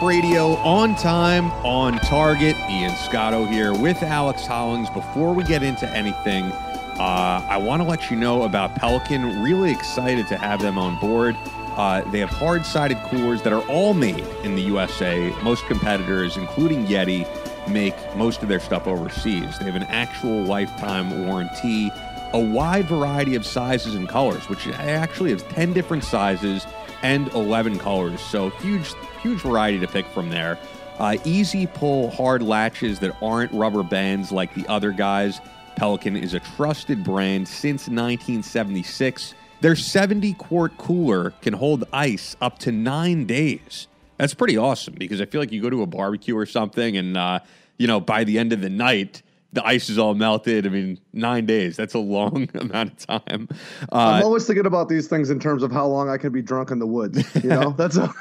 Radio on time, on target. Ian Scotto here with Alex Hollings. Before we get into anything, uh, I want to let you know about Pelican. Really excited to have them on board. Uh, they have hard sided coolers that are all made in the USA. Most competitors, including Yeti, make most of their stuff overseas. They have an actual lifetime warranty, a wide variety of sizes and colors, which actually has 10 different sizes and 11 colors. So huge huge variety to pick from there. Uh, easy pull hard latches that aren't rubber bands like the other guys. Pelican is a trusted brand since 1976. Their 70 quart cooler can hold ice up to nine days. That's pretty awesome because I feel like you go to a barbecue or something, and uh, you know by the end of the night, the ice is all melted. I mean, nine days, that's a long amount of time. Uh, I'm always thinking about these things in terms of how long I can be drunk in the woods. You know, that's a.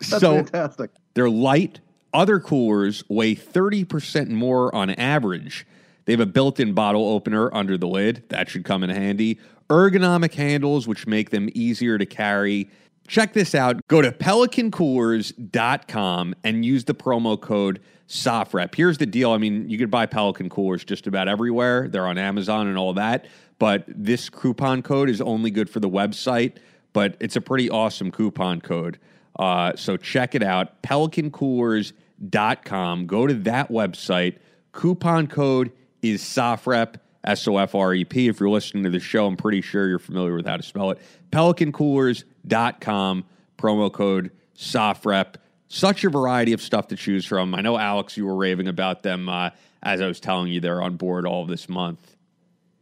That's so fantastic. They're light. Other coolers weigh 30% more on average. They have a built in bottle opener under the lid. That should come in handy. Ergonomic handles, which make them easier to carry. Check this out. Go to pelicancoolers.com and use the promo code SOFREP. Here's the deal. I mean, you could buy Pelican coolers just about everywhere. They're on Amazon and all that. But this coupon code is only good for the website, but it's a pretty awesome coupon code. Uh, so check it out, pelicancoolers.com. Go to that website. Coupon code is SOFREP, S O F R E P. If you're listening to the show, I'm pretty sure you're familiar with how to spell it. Pelicancoolers.com, promo code SOFREP. Such a variety of stuff to choose from. I know, Alex, you were raving about them uh, as I was telling you they're on board all this month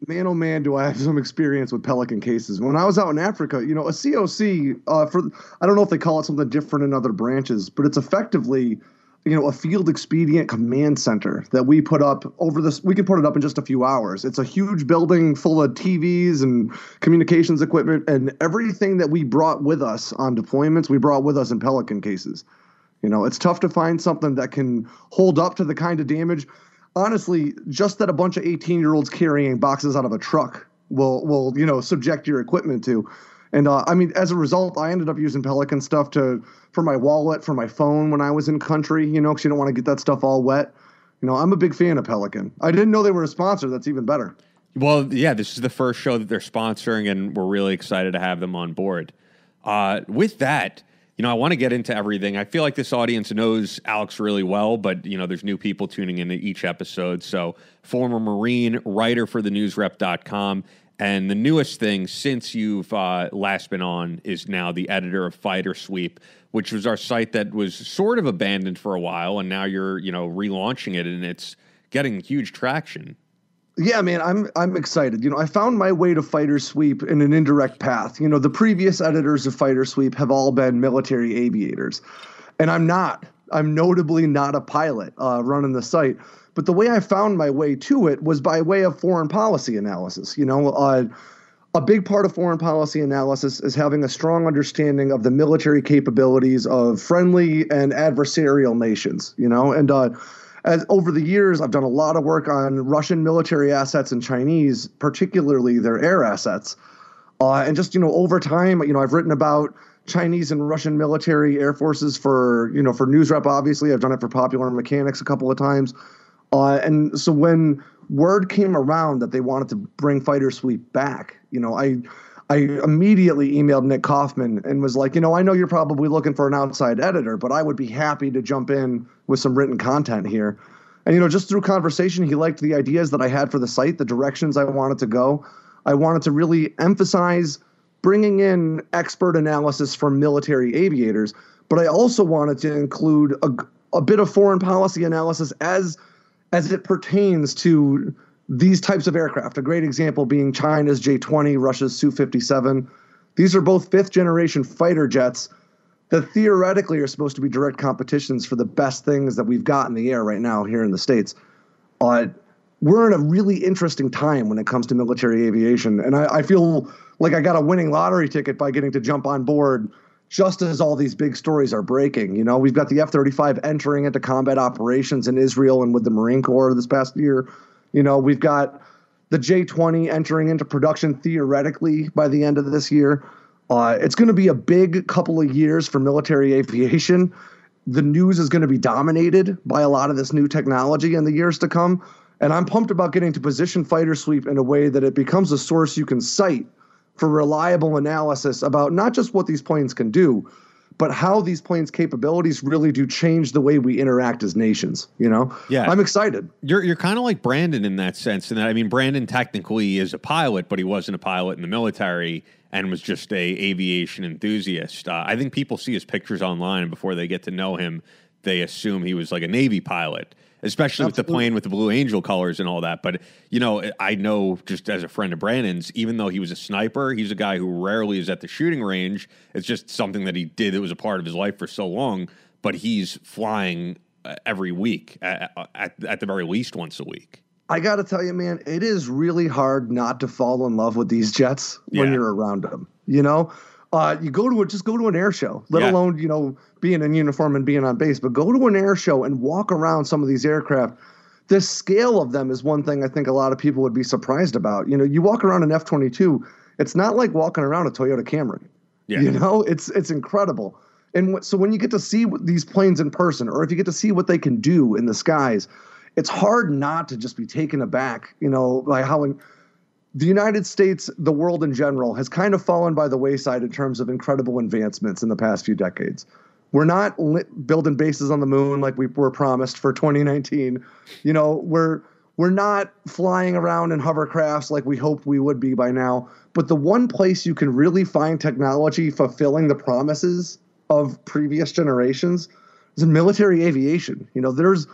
man, oh man, do I have some experience with pelican cases. When I was out in Africa, you know, a COC uh, for I don't know if they call it something different in other branches, but it's effectively you know a field expedient command center that we put up over this we can put it up in just a few hours it's a huge building full of tvs and communications equipment and everything that we brought with us on deployments we brought with us in pelican cases you know it's tough to find something that can hold up to the kind of damage honestly, just that a bunch of 18 year olds carrying boxes out of a truck will will you know subject your equipment to. And uh, I mean, as a result, I ended up using Pelican stuff to for my wallet, for my phone when I was in country. You know, because you don't want to get that stuff all wet. You know, I'm a big fan of Pelican. I didn't know they were a sponsor. That's even better. Well, yeah, this is the first show that they're sponsoring, and we're really excited to have them on board. Uh, with that, you know, I want to get into everything. I feel like this audience knows Alex really well, but you know, there's new people tuning into each episode. So, former Marine, writer for the newsrep.com, and the newest thing since you've uh, last been on is now the editor of Fighter Sweep, which was our site that was sort of abandoned for a while, and now you're, you know, relaunching it and it's getting huge traction. Yeah, man, I'm I'm excited. You know, I found my way to Fighter Sweep in an indirect path. You know, the previous editors of Fighter Sweep have all been military aviators, and I'm not. I'm notably not a pilot uh, running the site. But the way I found my way to it was by way of foreign policy analysis. You know, uh, a big part of foreign policy analysis is having a strong understanding of the military capabilities of friendly and adversarial nations. You know, and uh, as over the years, I've done a lot of work on Russian military assets and Chinese, particularly their air assets. Uh, and just you know, over time, you know, I've written about Chinese and Russian military air forces for you know for NewsRep. Obviously, I've done it for Popular Mechanics a couple of times. Uh, and so when word came around that they wanted to bring Fighter Sweep back, you know, I I immediately emailed Nick Kaufman and was like, you know, I know you're probably looking for an outside editor, but I would be happy to jump in with some written content here. And you know, just through conversation, he liked the ideas that I had for the site, the directions I wanted to go. I wanted to really emphasize bringing in expert analysis from military aviators, but I also wanted to include a, a bit of foreign policy analysis as as it pertains to these types of aircraft. A great example being China's J-20, Russia's Su-57. These are both fifth generation fighter jets that theoretically are supposed to be direct competitions for the best things that we've got in the air right now here in the states. Uh, we're in a really interesting time when it comes to military aviation, and I, I feel like I got a winning lottery ticket by getting to jump on board just as all these big stories are breaking. You know, we've got the F 35 entering into combat operations in Israel and with the Marine Corps this past year. You know, we've got the J 20 entering into production theoretically by the end of this year. Uh, it's going to be a big couple of years for military aviation. The news is going to be dominated by a lot of this new technology in the years to come. And I'm pumped about getting to position fighter sweep in a way that it becomes a source you can cite for reliable analysis about not just what these planes can do, but how these planes' capabilities really do change the way we interact as nations. You know, yeah, I'm excited. You're you're kind of like Brandon in that sense, and that I mean, Brandon technically is a pilot, but he wasn't a pilot in the military and was just a aviation enthusiast. Uh, I think people see his pictures online before they get to know him, they assume he was like a Navy pilot especially Absolutely. with the plane with the Blue Angel colors and all that. But you know, I know just as a friend of Brandon's, even though he was a sniper, he's a guy who rarely is at the shooting range. It's just something that he did that was a part of his life for so long. But he's flying uh, every week, at, at, at the very least once a week. I got to tell you, man, it is really hard not to fall in love with these jets when yeah. you're around them. You know, uh, you go to a, just go to an air show, let yeah. alone you know being in uniform and being on base, but go to an air show and walk around some of these aircraft. The scale of them is one thing I think a lot of people would be surprised about. You know, you walk around an F twenty two, it's not like walking around a Toyota Camry. Yeah. You know, it's it's incredible. And so when you get to see these planes in person, or if you get to see what they can do in the skies, it's hard not to just be taken aback. You know, by how. In, the United States, the world in general, has kind of fallen by the wayside in terms of incredible advancements in the past few decades. We're not li- building bases on the moon like we were promised for 2019. You know, we're we're not flying around in hovercrafts like we hoped we would be by now. But the one place you can really find technology fulfilling the promises of previous generations is in military aviation. You know, there's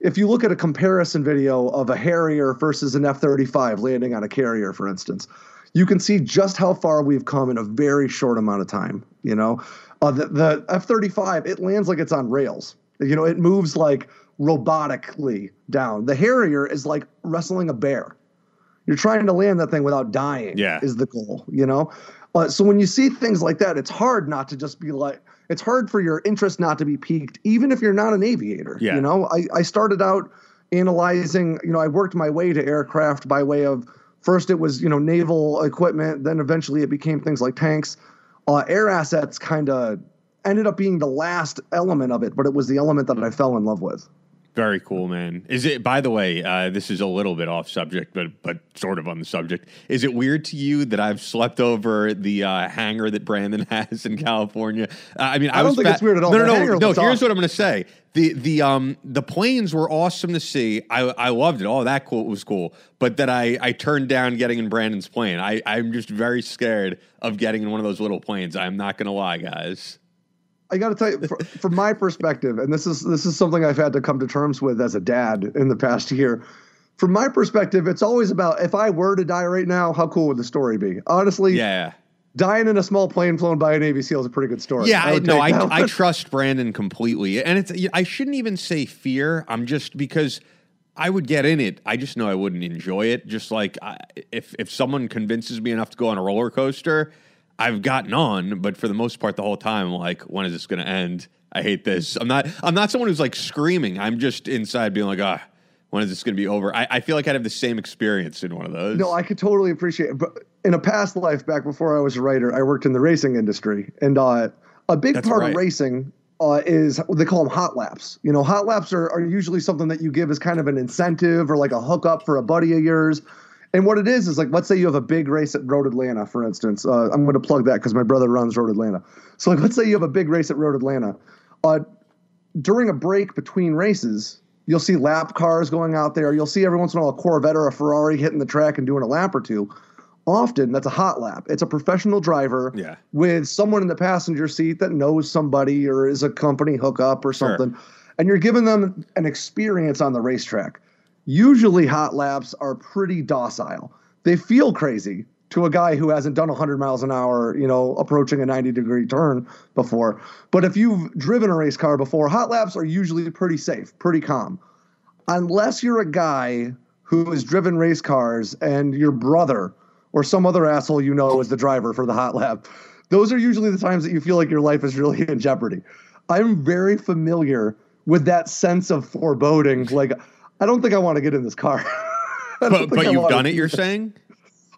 if you look at a comparison video of a Harrier versus an F 35 landing on a carrier, for instance, you can see just how far we've come in a very short amount of time. You know, uh, the, the F 35, it lands like it's on rails. You know, it moves like robotically down. The Harrier is like wrestling a bear. You're trying to land that thing without dying, yeah. is the goal, you know? Uh, so when you see things like that, it's hard not to just be like, it's hard for your interest not to be piqued, even if you're not an aviator. Yeah. You know, I, I started out analyzing, you know, I worked my way to aircraft by way of first it was, you know, naval equipment, then eventually it became things like tanks. Uh, air assets kind of ended up being the last element of it, but it was the element that I fell in love with. Very cool, man. Is it? By the way, uh, this is a little bit off subject, but but sort of on the subject. Is it weird to you that I've slept over the uh, hangar that Brandon has in California? Uh, I mean, I, I don't think fa- it's weird at all. No, no, no. no here's what I'm going to say. The the um the planes were awesome to see. I I loved it. Oh, that cool was cool. But that I I turned down getting in Brandon's plane. I I'm just very scared of getting in one of those little planes. I'm not going to lie, guys. I got to tell you, for, from my perspective, and this is this is something I've had to come to terms with as a dad in the past year. From my perspective, it's always about if I were to die right now, how cool would the story be? Honestly, yeah. Dying in a small plane flown by a Navy SEAL is a pretty good story. Yeah, I, no, I, I trust Brandon completely, and it's I shouldn't even say fear. I'm just because I would get in it. I just know I wouldn't enjoy it. Just like I, if if someone convinces me enough to go on a roller coaster, I've gotten on, but for the most part, the whole time, I'm like, when is this going to end? I hate this. I'm not. I'm not someone who's like screaming. I'm just inside being like, ah, when is this going to be over? I, I feel like I'd have the same experience in one of those. No, I could totally appreciate. it. But in a past life, back before I was a writer, I worked in the racing industry, and uh, a big That's part right. of racing uh, is they call them hot laps. You know, hot laps are, are usually something that you give as kind of an incentive or like a hookup for a buddy of yours. And what it is is like, let's say you have a big race at Road Atlanta, for instance. Uh, I'm going to plug that because my brother runs Road Atlanta. So, like, let's say you have a big race at Road Atlanta. Uh, during a break between races, You'll see lap cars going out there. You'll see every once in a while a Corvette or a Ferrari hitting the track and doing a lap or two. Often that's a hot lap. It's a professional driver Yeah. with someone in the passenger seat that knows somebody or is a company hookup or something. And you're giving them an experience on the racetrack. Usually hot laps are pretty docile. They feel crazy to a guy who hasn't done 100 miles an hour, you know, approaching a 90 degree turn before. But if you've driven a race car before, hot laps are usually pretty safe, pretty calm. Unless you're a guy who has driven race cars and your brother or some other asshole you know is the driver for the hot lap. Those are usually the times that you feel like your life is really in jeopardy. I'm very familiar with that sense of foreboding. Like, I don't think I want to get in this car. But, but you've done it, you're saying?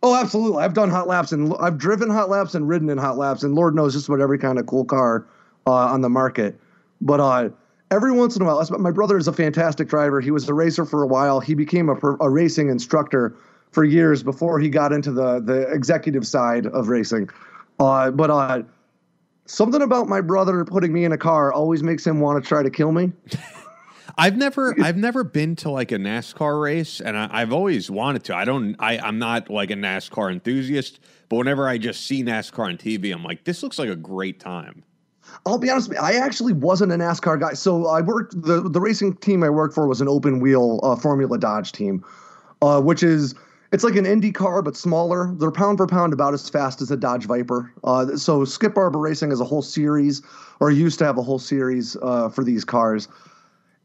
Oh, absolutely. I've done hot laps and I've driven hot laps and ridden in hot laps, and Lord knows just about every kind of cool car uh, on the market. But uh, every once in a while, my brother is a fantastic driver. He was a racer for a while. He became a, a racing instructor for years before he got into the the executive side of racing. Uh, but uh, something about my brother putting me in a car always makes him want to try to kill me. I've never I've never been to like a NASCAR race and I, I've always wanted to. I don't I, I'm not like a NASCAR enthusiast, but whenever I just see NASCAR on TV, I'm like, this looks like a great time. I'll be honest with you, I actually wasn't a NASCAR guy. So I worked the the racing team I worked for was an open wheel uh, Formula Dodge team, uh, which is it's like an Indy car but smaller. They're pound for pound about as fast as a Dodge Viper. Uh, so Skip Barber Racing is a whole series, or used to have a whole series uh, for these cars.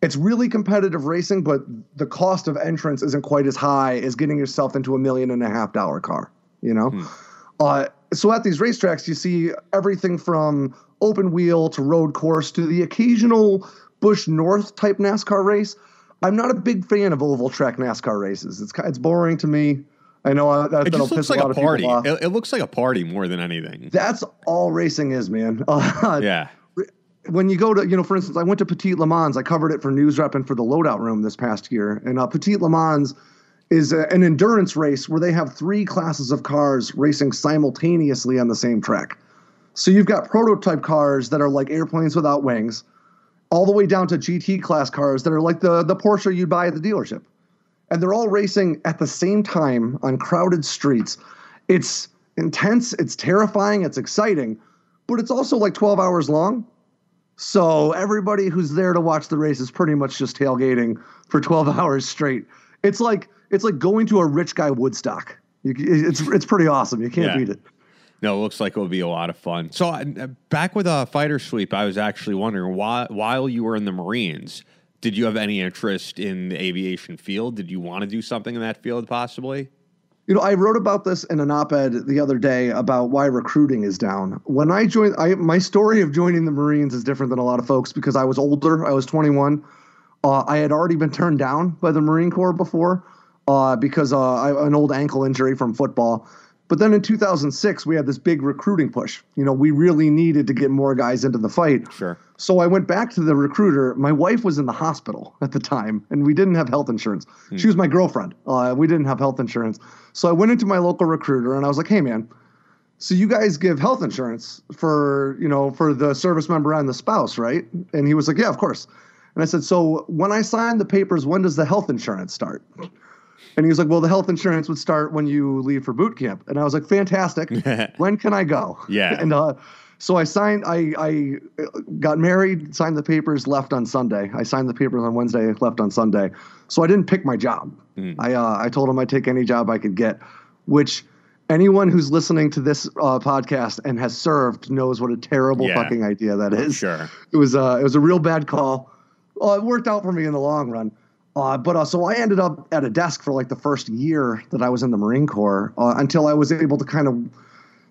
It's really competitive racing, but the cost of entrance isn't quite as high as getting yourself into a million and a half dollar car. You know. Uh, so at these racetracks, you see everything from open wheel to road course to the occasional Busch North type NASCAR race. I'm not a big fan of oval track NASCAR races. It's it's boring to me. I know uh, that, It that'll piss a like lot a of people party. off. It, it looks like a party more than anything. That's all racing is, man. Uh, Yeah. When you go to, you know, for instance, I went to Petit Le Mans. I covered it for News Rep and for the Loadout Room this past year. And uh, Petit Le Mans is a, an endurance race where they have three classes of cars racing simultaneously on the same track. So you've got prototype cars that are like airplanes without wings, all the way down to GT class cars that are like the the Porsche you'd buy at the dealership, and they're all racing at the same time on crowded streets. It's intense, it's terrifying, it's exciting, but it's also like 12 hours long. So everybody who's there to watch the race is pretty much just tailgating for 12 hours straight. It's like it's like going to a rich guy Woodstock. You, it's it's pretty awesome. You can't Yeah. beat it. No, it looks like it will be a lot of fun. So uh, back with a fighter sweep, I was actually wondering why, while you were in the Marines, did you have any interest in the aviation field? Did you want to do something in that field possibly? You know, I wrote about this in an op-ed the other day about why recruiting is down. When I joined, I my story of joining the Marines is different than a lot of folks because I was older. I was 21. Uh, I had already been turned down by the Marine Corps before uh, because uh, I, an old ankle injury from football. But then in 2006, we had this big recruiting push. You know, we really needed to get more guys into the fight. Sure. So I went back to the recruiter. My wife was in the hospital at the time, and we didn't have health insurance. She was my girlfriend. Uh, we didn't have health insurance. So I went into my local recruiter, and I was like, "Hey, man, so you guys give health insurance for you know for the service member and the spouse, right?" And he was like, "Yeah, of course." And I said, "So when I sign the papers, when does the health insurance start?" And he was like, "Well, the health insurance would start when you leave for boot camp." And I was like, "Fantastic. when can I go?" Yeah. And uh, so I signed. I I got married, signed the papers, left on Sunday. I signed the papers on Wednesday, left on Sunday. So I didn't pick my job. I uh, I told him I'd take any job I could get, which anyone who's listening to this uh, podcast and has served knows what a terrible Yeah. fucking idea that is. Sure. It was uh, it was a real bad call. Uh, it worked out for me in the long run. Uh, but uh, so I ended up at a desk for like the first year that I was in the Marine Corps uh, until I was able to kind of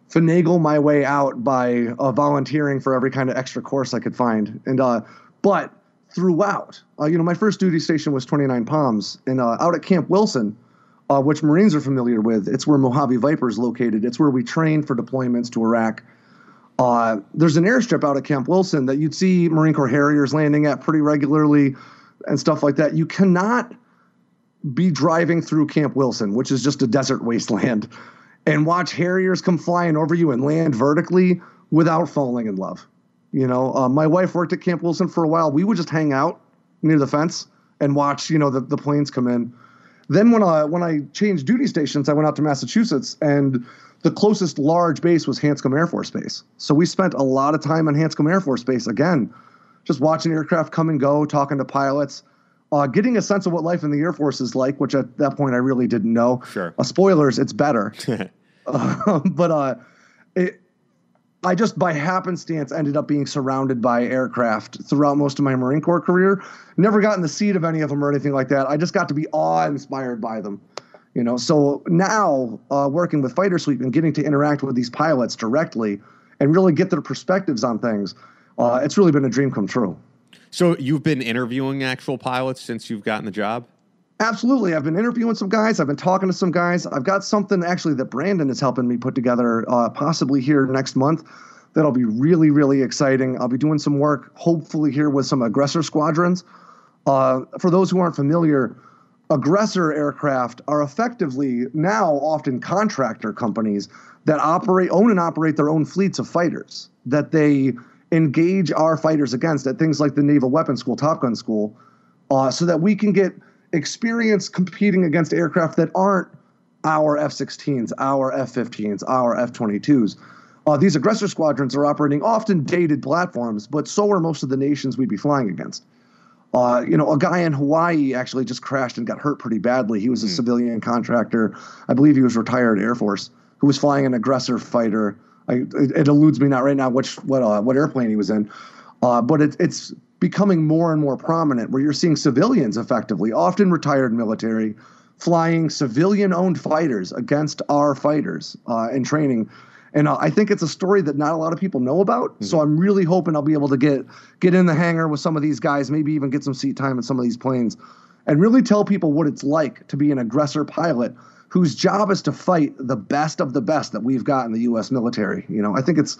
finagle my way out by uh, volunteering for every kind of extra course I could find. And uh, but throughout, uh, you know, my first duty station was 29 Palms, and out at Camp Wilson, which Marines are familiar with, it's where Mojave Viper is located. It's where we train for deployments to Iraq. There's an airstrip out at Camp Wilson that you'd see Marine Corps Harriers landing at pretty regularly and stuff like that. You cannot be driving through Camp Wilson, which is just a desert wasteland, and watch Harriers come flying over you and land vertically without falling in love. You know, uh, my wife worked at Camp Wilson for a while. We would just hang out near the fence and watch you know the, the planes come in. Then when I when I changed duty stations, I went out to Massachusetts and the closest large base was Hanscom Air Force Base. So we spent a lot of time on Hanscom Air Force Base again, just watching aircraft come and go, talking to pilots, uh, getting a sense of what life in the Air Force is like, which at that point I really didn't know. Sure. Uh, spoilers, it's better. uh, but uh, it, I just by happenstance ended up being surrounded by aircraft throughout most of my Marine Corps career. Never got in the seat of any of them or anything like that. I just got to be awe inspired by them. You know, so now uh, working with Fighter Sweep and getting to interact with these pilots directly and really get their perspectives on things, uh, it's really been a dream come true. So you've been interviewing actual pilots since you've gotten the job? Absolutely. I've been interviewing some guys. I've been talking to some guys. I've got something actually that Brandon is helping me put together, uh, possibly here next month. That'll be really, really exciting. I'll be doing some work, hopefully, here with some aggressor squadrons. Uh, for those who aren't familiar, aggressor aircraft are effectively now often contractor companies that operate, own, and operate their own fleets of fighters that they engage our fighters against at things like the Naval Weapons School, Top Gun School, uh, so that we can get experience competing against aircraft that aren't our F 16s, our F 15s, our F 22s. Uh, these aggressor squadrons are operating often dated platforms, but so are most of the nations we'd be flying against. Uh, you know, a guy in Hawaii actually just crashed and got hurt pretty badly. He was a mm. civilian contractor. I believe he was retired Air Force who was flying an aggressor fighter. I, it, it, eludes me not right now which what uh, what airplane he was in, uh, but it, it's becoming more and more prominent where you're seeing civilians effectively, often retired military, flying civilian-owned fighters against our fighters uh, in training. And uh, I think it's a story that not a lot of people know about. Mm-hmm. So I'm really hoping I'll be able to get get in the hangar with some of these guys, maybe even get some seat time in some of these planes, and really tell people what it's like to be an aggressor pilot whose job is to fight the best of the best that we've got in the U.S. military. You know, I think it's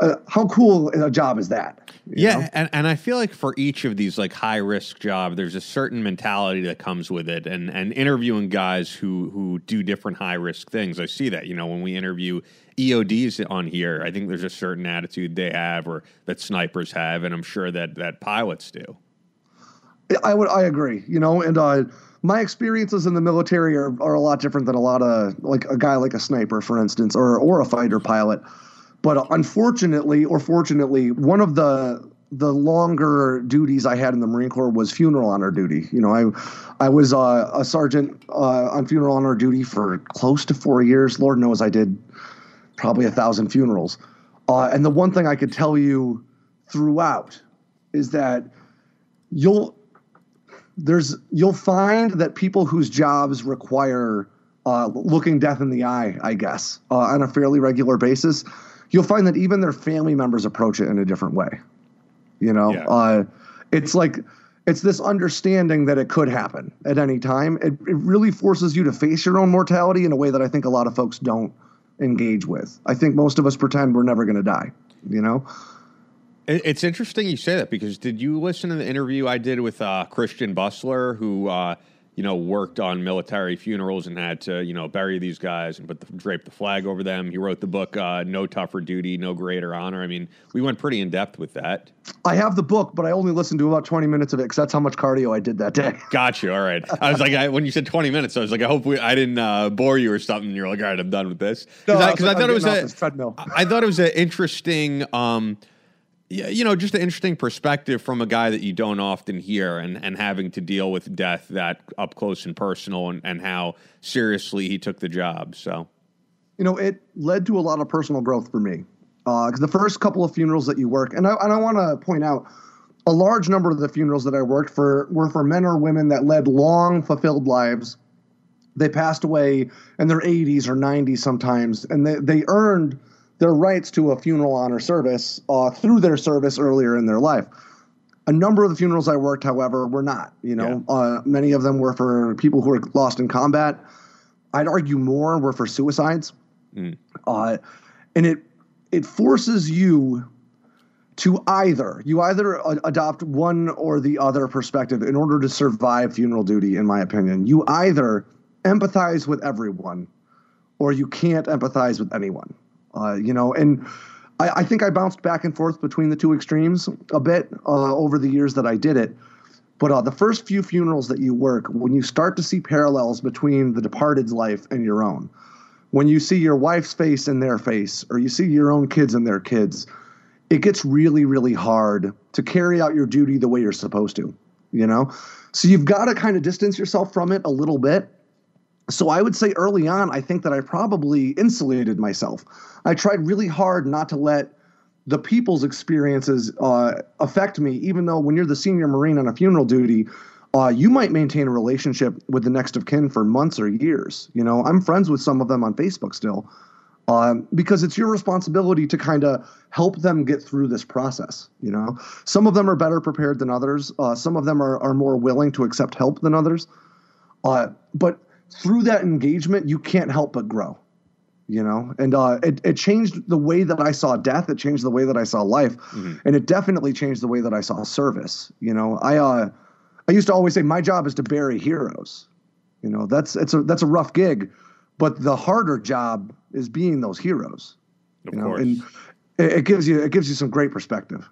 uh, how cool a job is that? Yeah, and, and I feel like for each of these like high risk job, there's a certain mentality that comes with it, and and interviewing guys who who do different high risk things, I see that. You know, when we interview EODs on here, I think there's a certain attitude they have, or that snipers have, and I'm sure that that pilots do. I would, I agree. You know, and uh, my experiences in the military are, are a lot different than a lot of like a guy like a sniper, for instance, or or a fighter pilot. But unfortunately, or fortunately, one of the the longer duties I had in the Marine Corps was funeral honor duty. You know, I I was uh, a sergeant uh, on funeral honor duty for close to four years. Lord knows I did probably a thousand funerals. Uh, and the one thing I could tell you throughout is that you'll there's you'll find that people whose jobs require uh, looking death in the eye, I guess, uh, on a fairly regular basis you'll find that even their family members approach it in a different way. You know, yeah. uh, it's like it's this understanding that it could happen at any time. It, it really forces you to face your own mortality in a way that I think a lot of folks don't engage with. I think most of us pretend we're never going to die. You know. It's interesting you say that because did you listen to the interview I did with uh, Christian Bustler, who uh, you know, worked on military funerals and had to, you know, bury these guys and put the, drape the flag over them. He wrote the book, uh, No Tougher Duty, No Greater Honor. I mean, we went pretty in depth with that. I have the book, but I only listened to about 20 minutes of it because that's how much cardio I did that day. Got you. All right. I was like, I, when you said 20 minutes, I was like, I hope we, I didn't uh, bore you or something. You're like, all right, I'm done with this. Because no, I, I, I, thought it was a, I thought it was an interesting, um, yeah, you know, just an interesting perspective from a guy that you don't often hear and, and having to deal with death that up close and personal and, and how seriously he took the job. So, you know, it led to a lot of personal growth for me. Because uh, the first couple of funerals that you work, and I, and I want to point out, a large number of the funerals that I worked for were for men or women that led long, fulfilled lives. They passed away in their 80s or 90s sometimes, and they, they earned – their rights to a funeral honor service uh, through their service earlier in their life. A number of the funerals I worked, however, were not. You know, yeah. uh, many of them were for people who were lost in combat. I'd argue more were for suicides, mm. uh, and it it forces you to either you either adopt one or the other perspective in order to survive funeral duty. In my opinion, you either empathize with everyone, or you can't empathize with anyone. Uh, you know, and I, I, think I bounced back and forth between the two extremes a bit uh, over the years that I did it. But uh, the first few funerals that you work, when you start to see parallels between the departed's life and your own, when you see your wife's face in their face, or you see your own kids and their kids, it gets really, really hard to carry out your duty the way you're supposed to, you know? So you've got to kind of distance yourself from it a little bit. So I would say early on, I think that I probably insulated myself. I tried really hard not to let the people's experiences uh, affect me, even though when you're the senior Marine on a funeral duty, uh, you might maintain a relationship with the next of kin for months or years. You know, I'm friends with some of them on Facebook still um, because it's your responsibility to kind of help them get through this process. You know, some of them are better prepared than others. Uh, some of them are, are more willing to accept help than others. Uh, but through that engagement, you can't help but grow. You know, and uh, it it changed the way that I saw death. It changed the way that I saw life, mm-hmm. and it definitely changed the way that I saw service. You know, I uh, I used to always say my job is to bury heroes. You know, that's it's a that's a rough gig, but the harder job is being those heroes. Of you know, course. and it, it gives you it gives you some great perspective.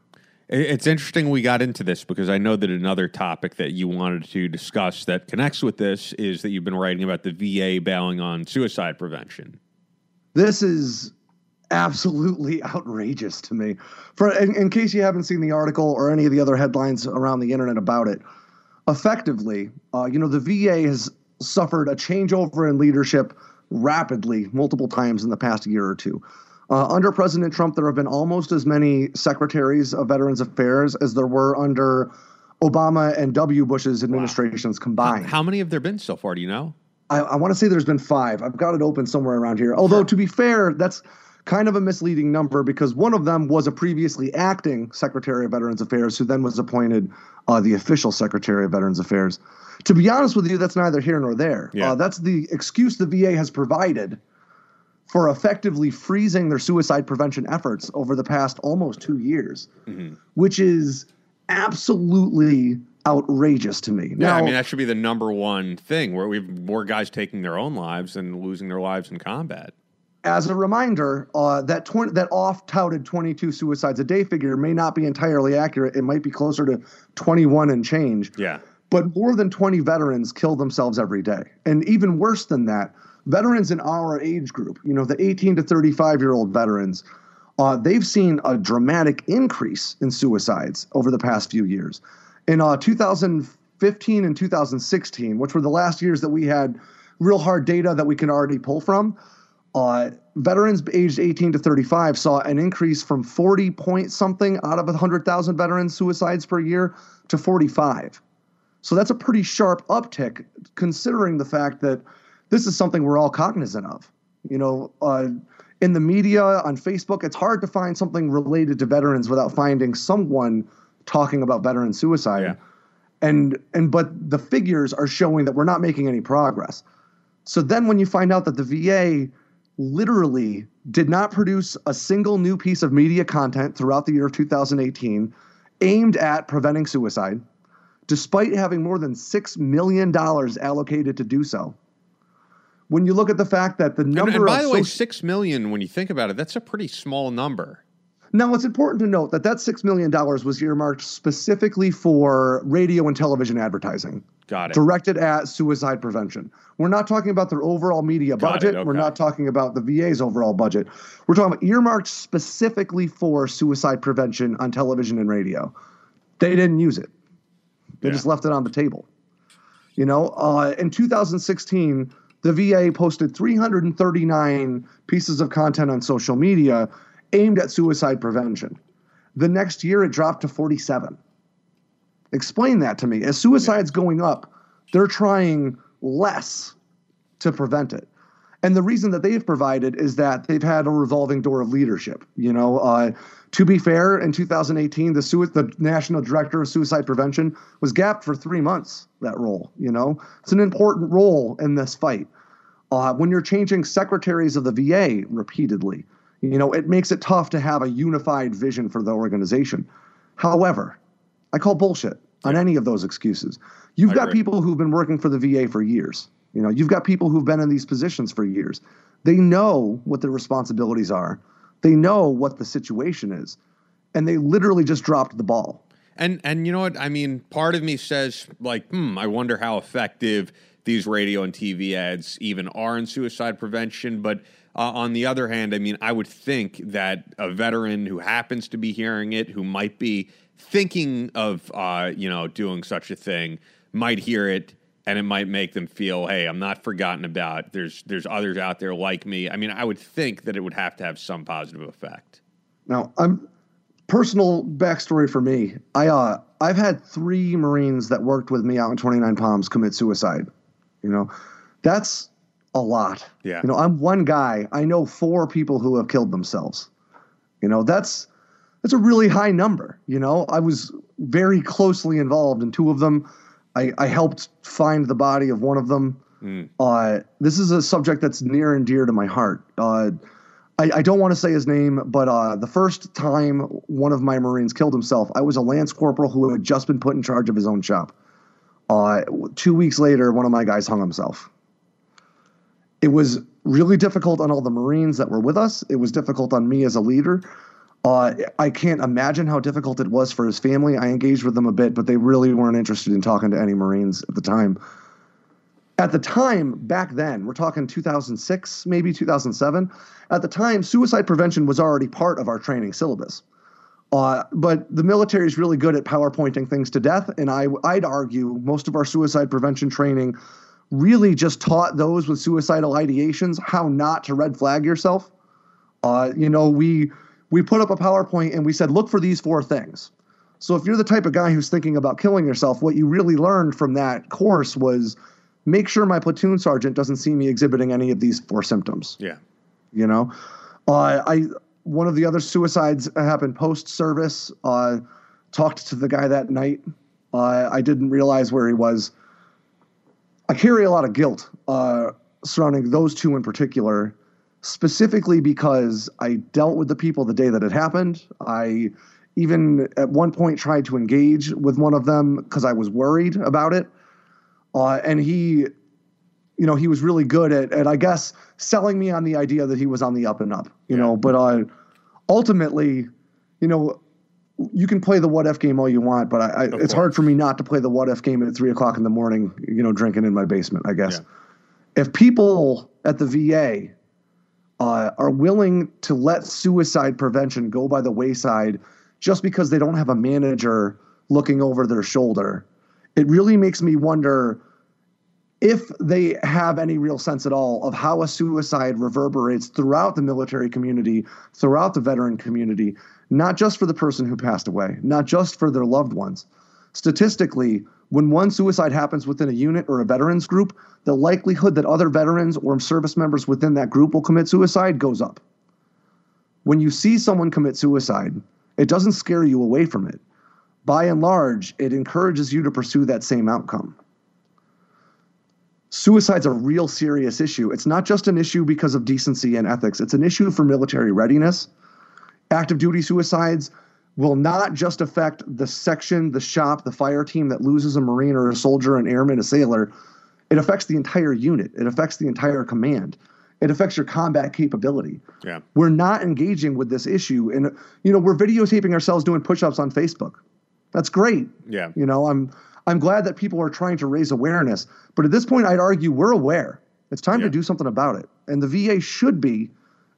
It's interesting we got into this because I know that another topic that you wanted to discuss that connects with this is that you've been writing about the VA bailing on suicide prevention. This is absolutely outrageous to me. For in, in, case you haven't seen the article or any of the other headlines around the internet about it, effectively, uh, you know, the VA has suffered a changeover in leadership rapidly multiple times in the past year or two. Uh, under President Trump, there have been almost as many secretaries of Veterans Affairs as there were under Obama and W. Bush's administrations wow. combined. How, how, many have there been so far? Do you know? I, I want to say there's been five. I've got it open somewhere around here. Although, sure. to be fair, that's kind of a misleading number because one of them was a previously acting Secretary of Veterans Affairs who then was appointed uh, the official Secretary of Veterans Affairs. To be honest with you, that's neither here nor there. Yeah. Uh, that's the excuse the VA has provided for effectively freezing their suicide prevention efforts over the past almost two years, mm-hmm. which is absolutely outrageous to me. Yeah, now, I mean that should be the number one thing where we have more guys taking their own lives and losing their lives in combat. As a reminder, uh, that 20, that off-touted 22 suicides a day figure may not be entirely accurate. It might be closer to 21 and change. Yeah. But more than 20 veterans kill themselves every day. And even worse than that, veterans in our age group, you know, the 18 to 35 year old veterans, uh, they've seen a dramatic increase in suicides over the past few years. In uh, 2015 and 2016, which were the last years that we had real hard data that we can already pull from, uh, veterans aged 18 to 35 saw an increase from 40 point something out of 100,000 veteran suicides per year to 45. So that's a pretty sharp uptick considering the fact that this is something we're all cognizant of. You know, uh, in the media, on Facebook, it's hard to find something related to veterans without finding someone talking about veteran suicide. Yeah. And and but the figures are showing that we're not making any progress. So then when you find out that the VA literally did not produce a single new piece of media content throughout the year of 2018 aimed at preventing suicide, despite having more than $6 million allocated to do so when you look at the fact that the number and, and by the way, six million, when you think about it, that's a pretty small number. Now, it's important to note that that six million dollars was earmarked specifically for radio and television advertising. Got it. Directed at suicide prevention. We're not talking about their overall media Got budget. Okay. We're not talking about the VA's overall budget. We're talking about earmarked specifically for suicide prevention on television and radio. They didn't use it. They yeah. just left it on the table. You know, uh, in 2016 the VA posted 339 pieces of content on social media aimed at suicide prevention. The next year, it dropped to 47. Explain that to me. As suicide's going up, they're trying less to prevent it. And the reason that they've provided is that they've had a revolving door of leadership. You know, uh, to be fair, in 2018, the, sui- the national director of suicide prevention was gapped for three months. That role, you know, it's an important role in this fight. Uh, when you're changing secretaries of the VA repeatedly, you know, it makes it tough to have a unified vision for the organization. However, I call bullshit on any of those excuses. You've I got agree. people who've been working for the VA for years. You know, you've got people who've been in these positions for years. They know what their responsibilities are. They know what the situation is, and they literally just dropped the ball. And and you know what? I mean, part of me says like, hmm, I wonder how effective these radio and TV ads even are in suicide prevention. But uh, on the other hand, I mean, I would think that a veteran who happens to be hearing it, who might be thinking of, uh, you know, doing such a thing, might hear it and it might make them feel, hey, I'm not forgotten about. There's there's others out there like me. I mean, I would think that it would have to have some positive effect. Now, I'm personal backstory for me. I uh, I've had three Marines that worked with me out in 29 Palms commit suicide. You know, that's a lot. Yeah. You know, I'm one guy. I know four people who have killed themselves. You know, that's that's a really high number. You know, I was very closely involved in two of them. I, I helped find the body of one of them. Mm. Uh, this is a subject that's near and dear to my heart. Uh, I, I, don't want to say his name, but uh, the first time one of my Marines killed himself, I was a lance corporal who had just been put in charge of his own shop. Uh, two weeks later, one of my guys hung himself. It was really difficult on all the Marines that were with us. It was difficult on me as a leader. Uh, I can't imagine how difficult it was for his family. I engaged with them a bit, but they really weren't interested in talking to any Marines at the time. At the time, back then, we're talking 2006, maybe 2007. At the time, suicide prevention was already part of our training syllabus. Uh, but the military is really good at PowerPointing things to death, and I, I'd argue most of our suicide prevention training really just taught those with suicidal ideations how not to red flag yourself. Uh, you know, we we put up a PowerPoint and we said, look for these four things. So if you're the type of guy who's thinking about killing yourself, what you really learned from that course was make sure my platoon sergeant doesn't see me exhibiting any of these four symptoms. Yeah. You know, uh, I one of the other suicides happened post service. Uh, talked to the guy that night. Uh, I didn't realize where he was. I carry a lot of guilt uh, surrounding those two in particular specifically because I dealt with the people the day that it happened. I even at one point tried to engage with one of them because I was worried about it. Uh, and he, you know, he was really good at, at, I guess, selling me on the idea that he was on the up and up, you yeah. know. But uh, ultimately, you know, you can play the what if game all you want, but I, I, it's hard for me not to play the what if game at three o'clock in the morning, you know, drinking in my basement, I guess. Yeah. If people at the VA uh, are willing to let suicide prevention go by the wayside just because they don't have a manager looking over their shoulder. It really makes me wonder if they have any real sense at all of how a suicide reverberates throughout the military community, throughout the veteran community, not just for the person who passed away, not just for their loved ones. Statistically, when one suicide happens within a unit or a veterans group, the likelihood that other veterans or service members within that group will commit suicide goes up. When you see someone commit suicide, it doesn't scare you away from it. By and large, it encourages you to pursue that same outcome. Suicide's a real serious issue. It's not just an issue because of decency and ethics, it's an issue for military readiness. Active duty suicides will not just affect the section, the shop, the fire team that loses a Marine or a soldier, an airman, a sailor. It affects the entire unit. It affects the entire command. It affects your combat capability. Yeah. We're not engaging with this issue. And, you know, we're videotaping ourselves doing push ups on Facebook. That's great. Yeah. You know, I'm I'm glad that people are trying to raise awareness. But at this point, I'd argue we're aware. It's time yeah. to do something about it. And the VA should be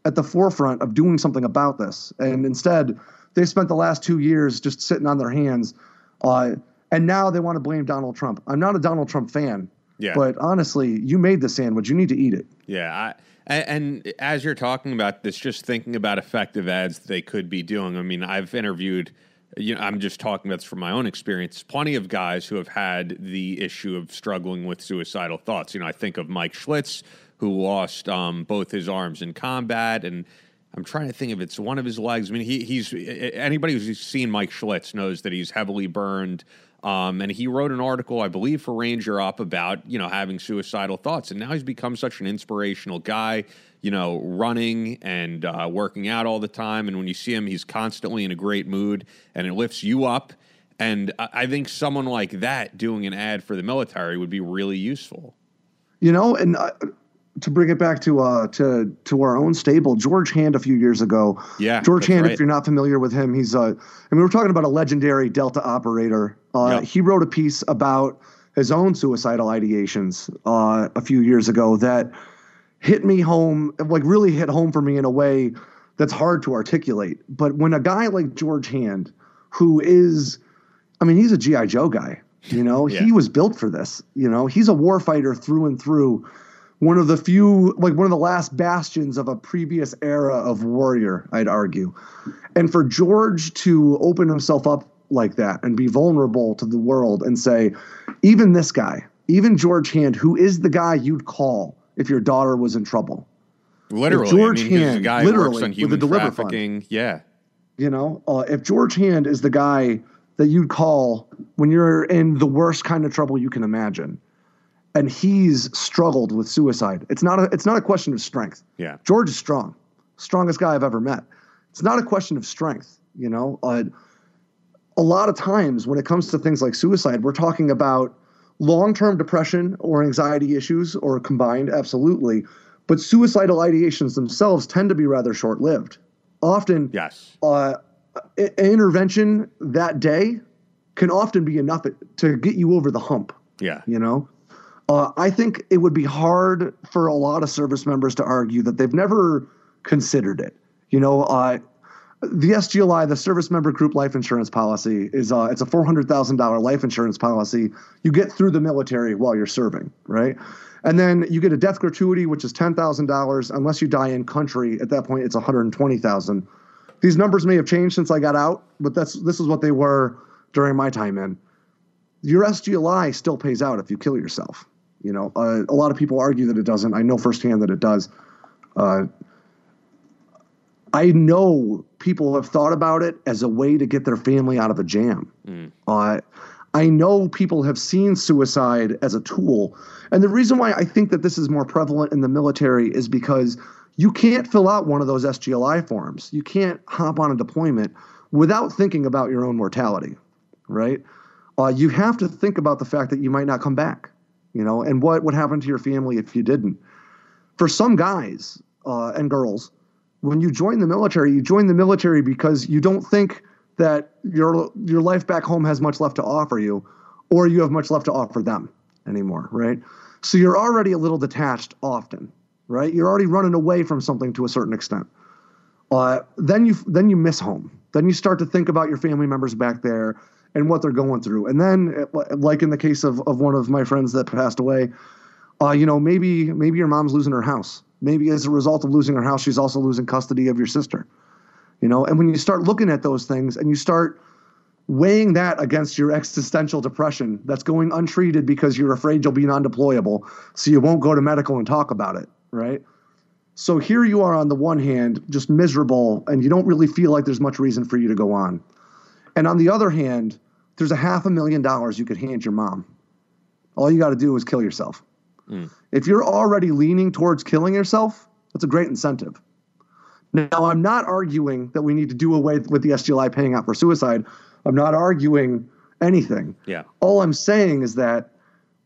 at the forefront of doing something about this. And instead, they spent the last two years just sitting on their hands, uh, and now they want to blame Donald Trump. I'm not a Donald Trump fan, yeah. but honestly, you made the sandwich. You need to eat it. Yeah, I, and, as you're talking about this, just thinking about effective ads they could be doing. I mean, I've interviewed you know, I'm just talking about this from my own experience. Plenty of guys who have had the issue of struggling with suicidal thoughts. You know, I think of Mike Schlitz, who lost um, both his arms in combat, and I'm trying to think if it's one of his legs. I mean, he, he's anybody who's seen Mike Schlitz knows that he's heavily burned. Um, and he wrote an article, I believe, for Ranger Up about you know having suicidal thoughts, and now he's become such an inspirational guy. You know, running and uh, working out all the time, and when you see him, he's constantly in a great mood, and it lifts you up. And I think someone like that doing an ad for the military would be really useful. You know, and. Uh, to bring it back to uh to to our own stable, George Hand a few years ago. Yeah, George Hand. right. If you're not familiar with him, he's uh, I mean, we're talking about a legendary Delta operator. Uh, Yep. He wrote a piece about his own suicidal ideations uh, a few years ago that hit me home, like really hit home for me in a way that's hard to articulate. But when a guy like George Hand, who is, I mean, he's a GI Joe guy. You know, Yeah. he was built for this. You know, he's a war fighter through and through. One of the few, like one of the last bastions of a previous era of warrior, I'd argue. And for George to open himself up like that and be vulnerable to the world and say, even this guy, even George Hand, who is the guy you'd call if your daughter was in trouble, Literally, George I mean, a Hand, guy literally, on with the human Deliver Fund. Yeah, you know, uh, if George Hand is the guy that you'd call when you're in the worst kind of trouble you can imagine, and he's struggled with suicide, it's not a it's not a question of strength. yeah, George is strong, strongest guy I've ever met. It's not a question of strength, you know. Uh, a lot of times when it comes to things like suicide, we're talking about long-term depression or anxiety issues or combined, absolutely. But suicidal ideations themselves tend to be rather short-lived. Often, yes, uh, an intervention that day can often be enough to get you over the hump. yeah, You know, uh, I think it would be hard for a lot of service members to argue that they've never considered it. You know, uh, the SGLI, the Service Member Group Life Insurance Policy, is uh, it's a four hundred thousand dollar life insurance policy. You get through the military while you're serving, right? And then you get a death gratuity, which is ten thousand dollars unless you die in country. At that point, it's one hundred twenty thousand. These numbers may have changed since I got out, but that's this is what they were during my time in. Your SGLI still pays out if you kill yourself. You know, uh, a lot of people argue that it doesn't. I know firsthand that it does. Uh, I know people have thought about it as a way to get their family out of a jam. Uh, I know people have seen suicide as a tool. And the reason why I think that this is more prevalent in the military is because you can't fill out one of those SGLI forms. You can't hop on a deployment without thinking about your own mortality, right? Uh, you have to think about the fact that you might not come back, you know, and what would happen to your family if you didn't. For some guys uh, and girls, when you join the military, you join the military because you don't think that your your life back home has much left to offer you, or you have much left to offer them anymore, right? So you're already a little detached often, right? You're already running away from something to a certain extent. Uh, then you then you miss home. Then you start to think about your family members back there and what they're going through. And then, uh, like in the case of of one of my friends that passed away, uh, you know, maybe maybe your mom's losing her house. Maybe as a result of losing her house, she's also losing custody of your sister. You know, and when you start looking at those things and you start weighing that against your existential depression that's going untreated because you're afraid you'll be non-deployable, so you won't go to medical and talk about it, right? So here you are on the one hand, just miserable, and you don't really feel like there's much reason for you to go on. And on the other hand, there's a half a million dollars you could hand your mom. All you got to do is kill yourself. Mm. If you're already leaning towards killing yourself, that's a great incentive. Now, I'm not arguing that we need to do away with the SGLI paying out for suicide. I'm not arguing anything. yeah, All I'm saying is that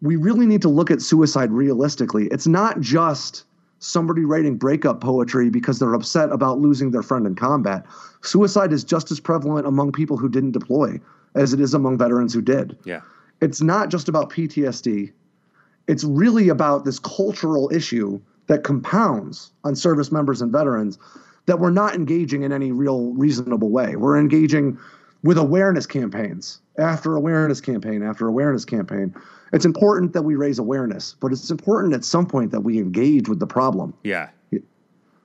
we really need to look at suicide realistically. It's not just somebody writing breakup poetry because they're upset about losing their friend in combat. Suicide is just as prevalent among people who didn't deploy as it is among veterans who did. yeah, It's not just about PTSD. It's really about this cultural issue that compounds on service members and veterans that we're not engaging in any real reasonable way. We're engaging with awareness campaigns after awareness campaign after awareness campaign. It's important that we raise awareness, but it's important at some point that we engage with the problem. yeah.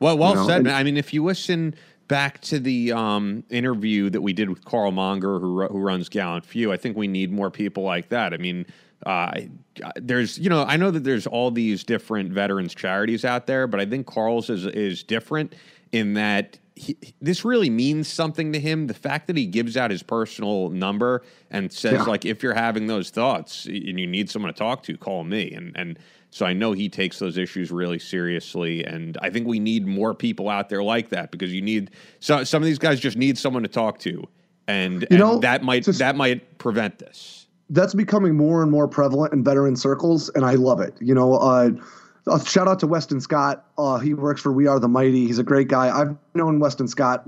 Well, well You know, said. and- I mean, if you listen back to the um, interview that we did with Karl Monger, who who runs Gallant Few, I think we need more people like that. I mean, uh, there's you know I know that there's all these different veterans charities out there, but I think Karl's is is different in that. He, this really means something to him. The fact that he gives out his personal number and says, Yeah. like, if you're having those thoughts and you need someone to talk to, call me. And and so I know he takes those issues really seriously. And I think we need more people out there like that because you need so some of these guys just need someone to talk to, and, and know, that might just- that might prevent this. that's becoming more and more prevalent in veteran circles, and I love it. You know, uh, uh, shout out to Weston Scott. Uh, he works for We Are the Mighty. He's a great guy. I've known Weston Scott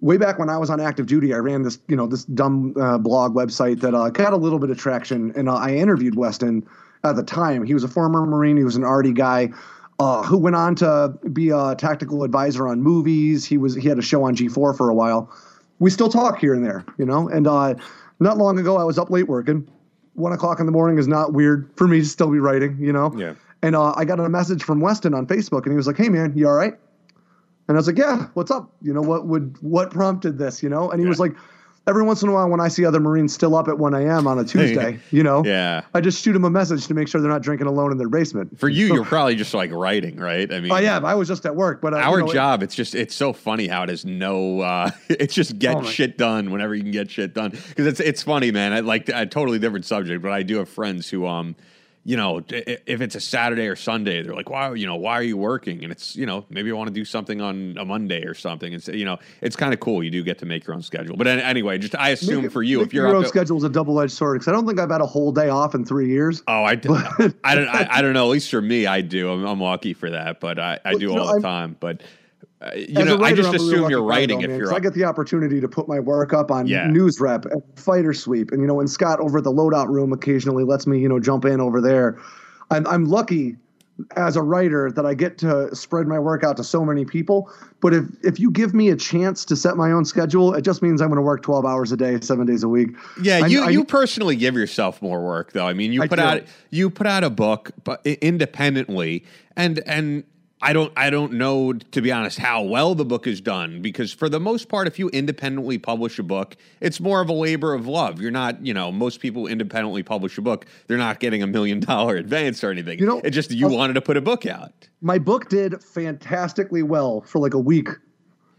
way back when I was on active duty. I ran this, you know, this dumb uh, blog website that uh, got a little bit of traction, and uh, I interviewed Weston at the time. He was a former Marine. He was an arty guy. Uh, who went on to be a tactical advisor on movies. He was he had a show on G4 for a while. We still talk here and there, you know. And not long ago, I was up late working. One o'clock in the morning is not weird for me to still be writing, you know. Yeah. And uh, I got a message from Weston on Facebook, and he was like, "Hey, man, you all right?" And I was like, "Yeah, what's up? You know what would what prompted this? You know?" And he Yeah. was like, "Every once in a while, when I see other Marines still up at 1 a.m. on a Tuesday, you know, Yeah. I just shoot them a message to make sure they're not drinking alone in their basement." For you, you're probably just like writing, right? I mean, Oh yeah, I was just at work, but uh, our you know, job it's just it's so funny how it is no uh it's just get Oh shit done whenever you can get shit done because it's it's funny man i like a totally different subject but i do have friends who um you know if it's a saturday or sunday they're like why you know why are you working and it's you know maybe i want to do something on a monday or something it's you know it's kind of cool you do get to make your own schedule but anyway just i assume Make- for you if you're your own schedule is a double-edged sword because I don't think I've had a whole day off in three years. Oh, I, do, I don't. I, I don't know. At least for me, I do. I'm, I'm lucky for that, but I, I do you know, all the I'm- time. But uh, you As know, I writer, just I'm assume lucky you're writing though, if man, you're. I get the opportunity to put my work up on Yeah. NewsRep and fighter sweep, and you know, and Scott over at the loadout room occasionally lets me, you know, jump in over there. I'm I'm lucky as a writer that I get to spread my work out to so many people. But if if you give me a chance to set my own schedule, it just means I'm going to work 12 hours a day, seven days a week. Yeah, I- you I- you personally give yourself more work though. I mean, you put out you put out a book, but independently, and and I don't I don't know to be honest how well the book is done because for the most part, if you independently publish a book, it's more of a labor of love. You're not you know most people independently publish a book, they're not getting a million dollar advance or anything. You know, it's just you I'll- wanted to put a book out. my book did fantastically well for like a week.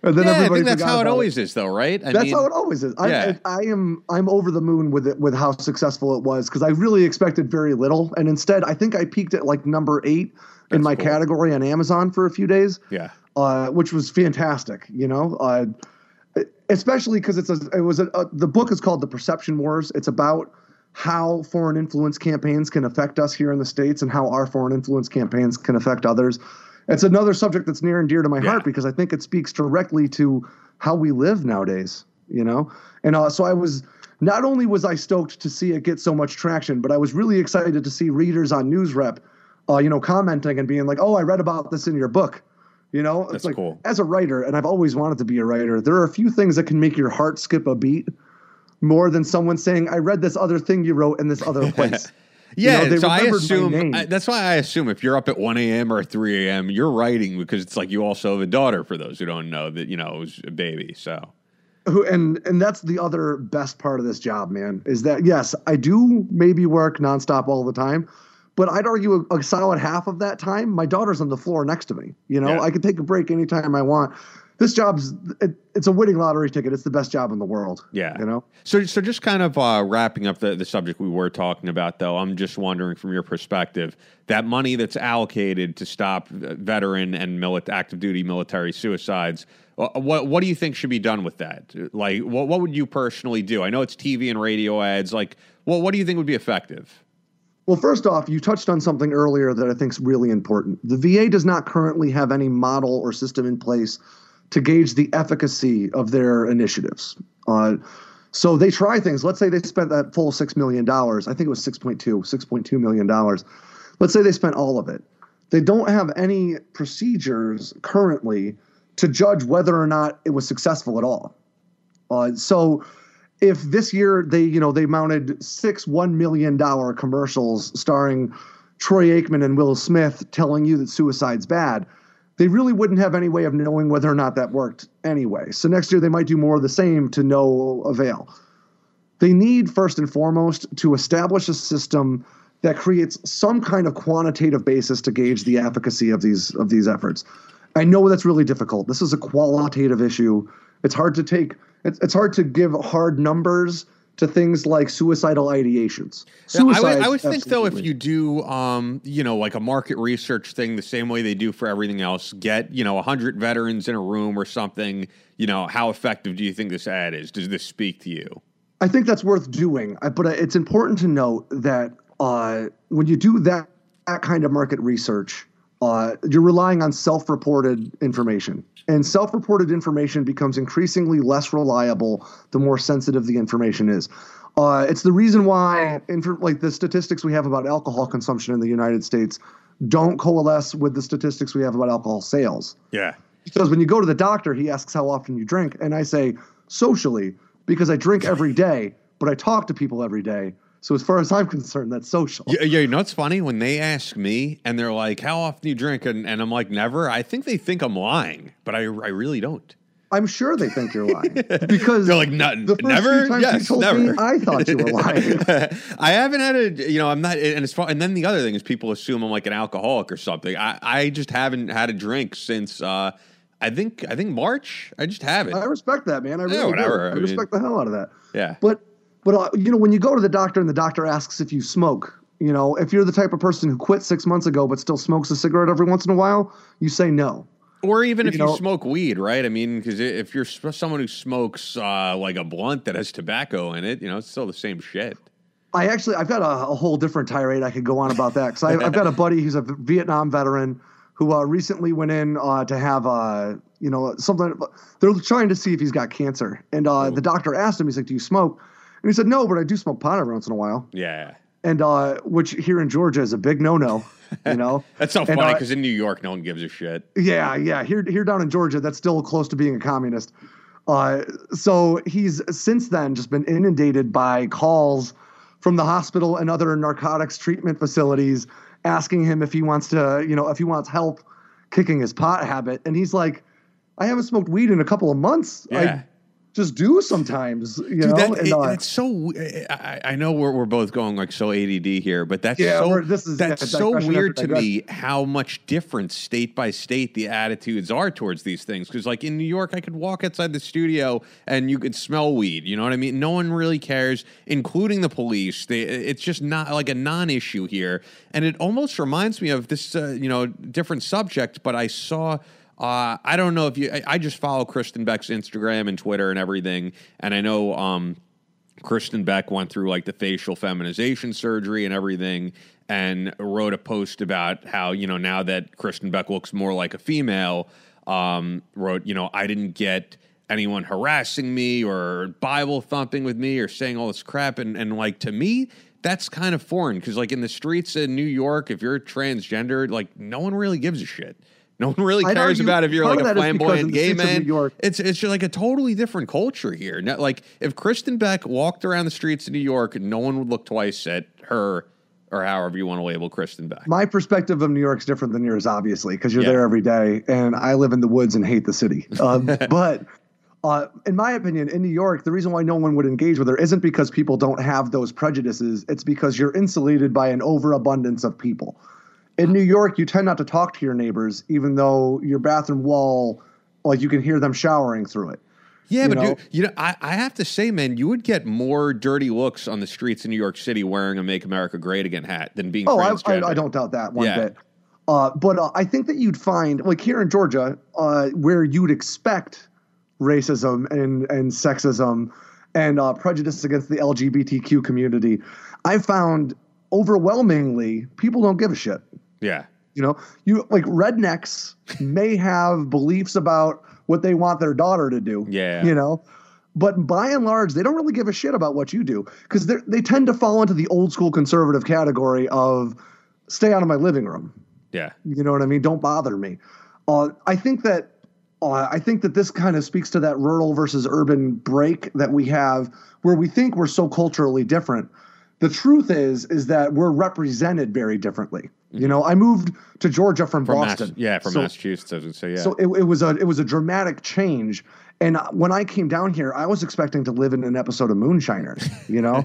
And then yeah, I everybody think that's how it always is, though, right? I That's mean, how it always is. I, yeah. I, I am I'm over the moon with it with how successful it was because I really expected very little, and instead I think I peaked at like number eight in my cool. category on Amazon for a few days, Yeah, uh, which was fantastic. You know, uh, especially because it's a it was a, a the book is called The Perception Wars. It's about how foreign influence campaigns can affect us here in the states and how our foreign influence campaigns can affect others. It's another subject that's near and dear to my Yeah. heart because I think it speaks directly to how we live nowadays, you know? And uh, so I was not only was I stoked to see it get so much traction, but I was really excited to see readers on NewsRep, uh, you know, commenting and being like, "Oh, I read about this in your book." You know, it's That's like cool. as a writer, and I've always wanted to be a writer. There are a few things that can make your heart skip a beat more than someone saying, "I read this other thing you wrote in this other place." You yeah. know, so I assume. I, that's why I assume if you're up at one a.m. or three a.m., you're writing because it's like you also have a daughter. For those who don't know, that you know it was a baby. So who and and that's the other best part of this job man is that yes i do maybe work nonstop all the time but i'd argue a, a solid half of that time my daughter's on the floor next to me you know Yeah. i can take a break anytime i want this job's it, it's a winning lottery ticket it's the best job in the world Yeah. you know So, so just kind of uh, wrapping up the, the subject we were talking about, though, I'm just wondering from your perspective that money that's allocated to stop veteran and active duty military suicides. uh, What what do you think should be done with that? Like, what what would you personally do? I know it's TV and radio ads. Like, well, what do you think would be effective? Well, first off, you touched on something earlier that I think is really important. The VA does not currently have any model or system in place to gauge the efficacy of their initiatives. Uh, so they try things. Let's say they spent that full $6 million. I think it was 6.2, $6.2 million. Let's say they spent all of it. They don't have any procedures currently to judge whether or not it was successful at all. Uh, so if this year they you know they mounted six one million dollar commercials starring Troy Aikman and Will Smith telling you that suicide's bad, they really wouldn't have any way of knowing whether or not that worked anyway. So next year they might do more of the same to no avail. They need first and foremost to establish a system that creates some kind of quantitative basis to gauge the efficacy of these of these efforts. I know that's really difficult. This is a qualitative issue. It's hard to take it's, it's hard to give hard numbers to things like suicidal ideations. Yeah, I would, I would think though, if you do, um, you know, like a market research thing, the same way they do for everything else, get you know hundred veterans in a room or something. You know, how effective do you think this ad is? Does this speak to you? I think that's worth doing, but uh, it's important to note that uh, when you do that, that kind of market research, uh, you're relying on self-reported information, and self-reported information becomes increasingly less reliable the more sensitive the information is. Uh, it's the reason why, inf- like the statistics we have about alcohol consumption in the United States, don't coalesce with the statistics we have about alcohol sales. Yeah. Because when you go to the doctor, he asks how often you drink, and I say socially because I drink every day, but I talk to people every day. So as far as I'm concerned, that's social. Yeah, yeah, you know what's funny? When they ask me and they're like, How often do you drink? And, and I'm like, Never. I think they think I'm lying, but I, I really don't. I'm sure they think you're lying because they're like, "None, the first never." yes, never. me, I thought you were lying. I haven't had a, you know, I'm not, and it's fun. And then the other thing is, people assume I'm like an alcoholic or something. I, I just haven't had a drink since, uh, I think, I think March. I just haven't. I respect that, man. I really Yeah, do. whatever. I, I mean- respect the hell out of that. yeah. But but uh, you know when you go to the doctor and the doctor asks if you smoke, you know if you're the type of person who quit six months ago but still smokes a cigarette every once in a while, you say no. Or even if you you, smoke weed, right? I mean, because if you're someone who smokes uh, like a blunt that has tobacco in it, you know, it's still the same shit. I actually I've got a, a whole different tirade I could go on about that because I've got a buddy who's a Vietnam veteran who uh, recently went in uh, to have uh, you know something. They're trying to see if he's got cancer, and uh, the doctor asked him, he's like, "Do you smoke?" And he said, "No, but I do smoke pot every once in a while." Yeah. And uh, which here in Georgia is a big no-no. You know, That's so And, funny uh, because in New York, no one gives a shit. Yeah, yeah. Here, here down in Georgia, that's still close to being a communist. Uh, so he's since then just been inundated by calls from the hospital and other narcotics treatment facilities asking him if he wants to, you know, if he wants help kicking his pot habit. And he's like, I haven't smoked weed in a couple of months. Yeah. I just do sometimes, you Dude, know. that, and, it- uh, it's so. I, I know we're, we're both going like so ADD here, but that's Yeah, so. this is- that's yeah, so weird to me how much different state by state the attitudes are towards these things. Because like in New York, I could walk outside the studio and you could smell weed. You know what I mean? No one really cares, including the police. They, it's just not like a non-issue here, and it almost reminds me of this. Uh, you know, different subject, but I saw. Uh, I don't know if you. I, I just follow Kristin Beck's Instagram and Twitter and everything, and I know um, Kristin Beck went through like the facial feminization surgery and everything, and wrote a post about how you know now that Kristin Beck looks more like a female, um, wrote you know I didn't get anyone harassing me or Bible thumping with me or saying all this crap, and and like to me. That's kind of foreign because, like, in the streets in New York, if you're transgender, like, no one really gives a shit. No one really cares about if you're like a of that is because in flamboyant gay man. New York- It's it's just like a totally different culture here. Not, like if Kristin Beck walked around the streets of New York, no one would look twice at her or however you want to label Kristin Beck. my perspective of New York's different than yours, obviously, because you're Yeah. there every day, and I live in the woods and hate the city. Um, but uh, in my opinion, in New York, the reason why no one would engage with her isn't because people don't have those prejudices. It's because you're insulated by an overabundance of people. In New York, you tend not to talk to your neighbors, even though your bathroom wall, like you can hear them showering through it. yeah, you but know? dude, you know, I, I have to say, man, you would get more dirty looks on the streets in New York City wearing a "Make America Great Again" hat than being Oh, I. I, I don't doubt that one Yeah. bit. Uh, but uh, I think that you'd find, like here in Georgia, uh, where you'd expect racism and, and sexism and uh, prejudice against the LGBTQ community, I found overwhelmingly people don't give a shit. Yeah, You know, you like rednecks may have beliefs about what they want their daughter to do. Yeah. You know, but by and large, they don't really give a shit about what you do because they they tend to fall into the old school conservative category of stay out of my living room. yeah, You know what I mean? Don't bother me. Uh, I think that uh, I think that this kind of speaks to that rural versus urban break that we have, where we think we're so culturally different. The truth is, is that we're represented very differently. You know, I moved to Georgia from, Mm-hmm. from Boston. Mass, yeah, from So- Massachusetts. Say, yeah, so it, it was a it was a dramatic change. And when I came down here, I was expecting to live in an episode of Moonshiners, you know,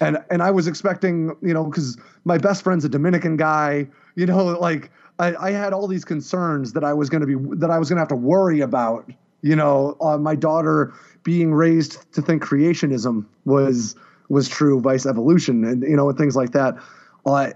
and and I was expecting, you know, because my best friend's a Dominican guy, you know, like I, I had all these concerns that I was going to be that I was going to have to worry about, you know, uh, my daughter being raised to think creationism was was true, vice evolution, and you know, and things like that. Uh,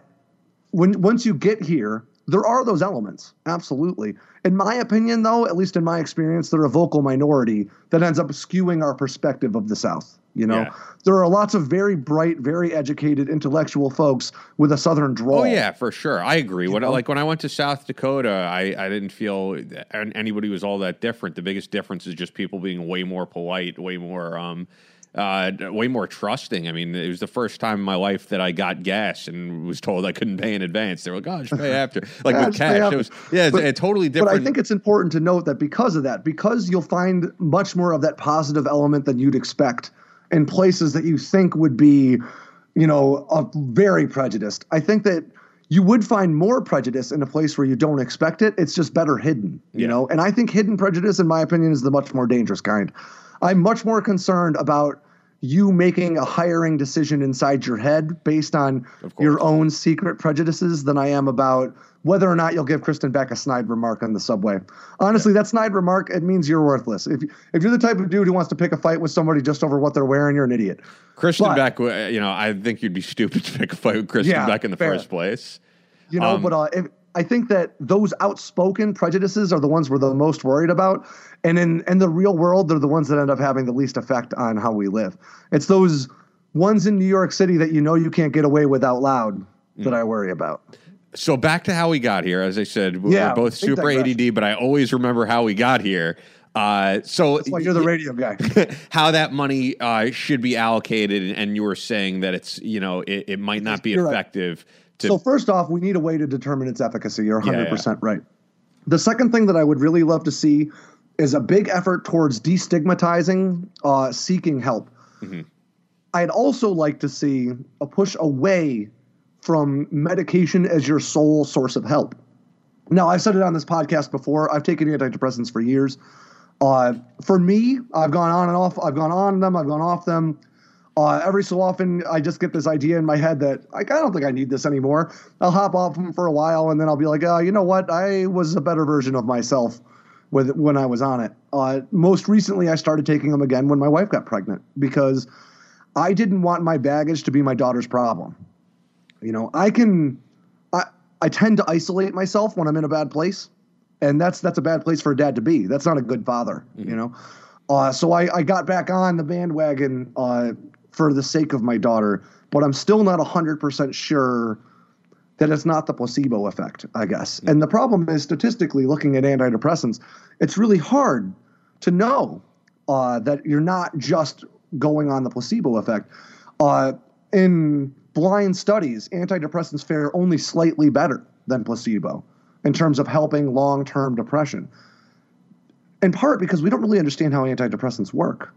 when once you get here there are those elements, absolutely. In my opinion, though, at least in my experience, they're a vocal minority that ends up skewing our perspective of the South. You know, Yeah. there are lots of very bright, very educated, intellectual folks with a Southern drawl. Oh yeah, for sure. I agree. When know? like when I went to South Dakota, I, I didn't feel an- anybody was all that different. The biggest difference is just people being way more polite, way more um uh way more trusting. I mean, it was the first time in my life that I got gas and was told I couldn't pay in advance. They were like, "Oh, just pay after." Like Yeah, with cash, it was yeah, it's But- a totally different. But. I think it's important to note that because of that, because you'll find much more of that positive element than you'd expect in places that you think would be, you know, uh, very prejudiced. I think that you would find more prejudice in a place where you don't expect it. It's just better hidden, you Yeah. know. And I think hidden prejudice, in my opinion, is the much more dangerous kind. I'm much more concerned about you making a hiring decision inside your head based on your own secret prejudices than I am about whether or not you'll give Kristin Beck a snide remark on the subway. Honestly, that snide remark it means you're worthless. If if you're the type of dude who wants to pick a fight with somebody just over what they're wearing, you're an idiot. Kristin but- Beck, you know, I think you'd be stupid to pick a fight with Kristin Yeah, Beck in the fair. first place. You know, Um, but uh, if, I think that those outspoken prejudices are the ones we're the most worried about, and in in the real world, they're the ones that end up having the least effect on how we live. It's those ones in New York City that you know you can't get away with out loud Mm. that I worry about. So back to how we got here. As I said, we- Yeah, we're both super. ADD, but I always remember how we got here. Uh, so That's why you're the radio guy. how that money uh, should be allocated, and you were saying that it's you know it, it might not be You're right. To So first off, we need a way to determine its efficacy. You're Yeah, 100% right. The second thing that I would really love to see is a big effort towards destigmatizing uh, seeking help. Mhm. I'd also like to see a push away from medication as your sole source of help. Now, I've said it on this podcast before. I've taken antidepressants for years. Uh, for me, I've gone on and off. I've gone on them. I've gone off them. Uh, every so often, I just get this idea in my head that like, I don't think I need this anymore. I'll hop off them for a while, and then I'll be like, oh, you know what? I was a better version of myself with when I was on it. Uh, most recently, I started taking them again when my wife got pregnant because I didn't want my baggage to be my daughter's problem. You know, I can, I I tend to isolate myself when I'm in a bad place, and that's that's a bad place for a dad to be. That's not a good father. You know, uh, so I I got back on the bandwagon uh, for the sake of my daughter, but I'm still not hundred percent sure that it's not the placebo effect. I guess, and the problem is statistically looking at antidepressants, it's really hard to know uh, that you're not just going on the placebo effect. Uh, in blind studies, antidepressants fare only slightly better than placebo in terms of helping long term depression. In part because we don't really understand how antidepressants work.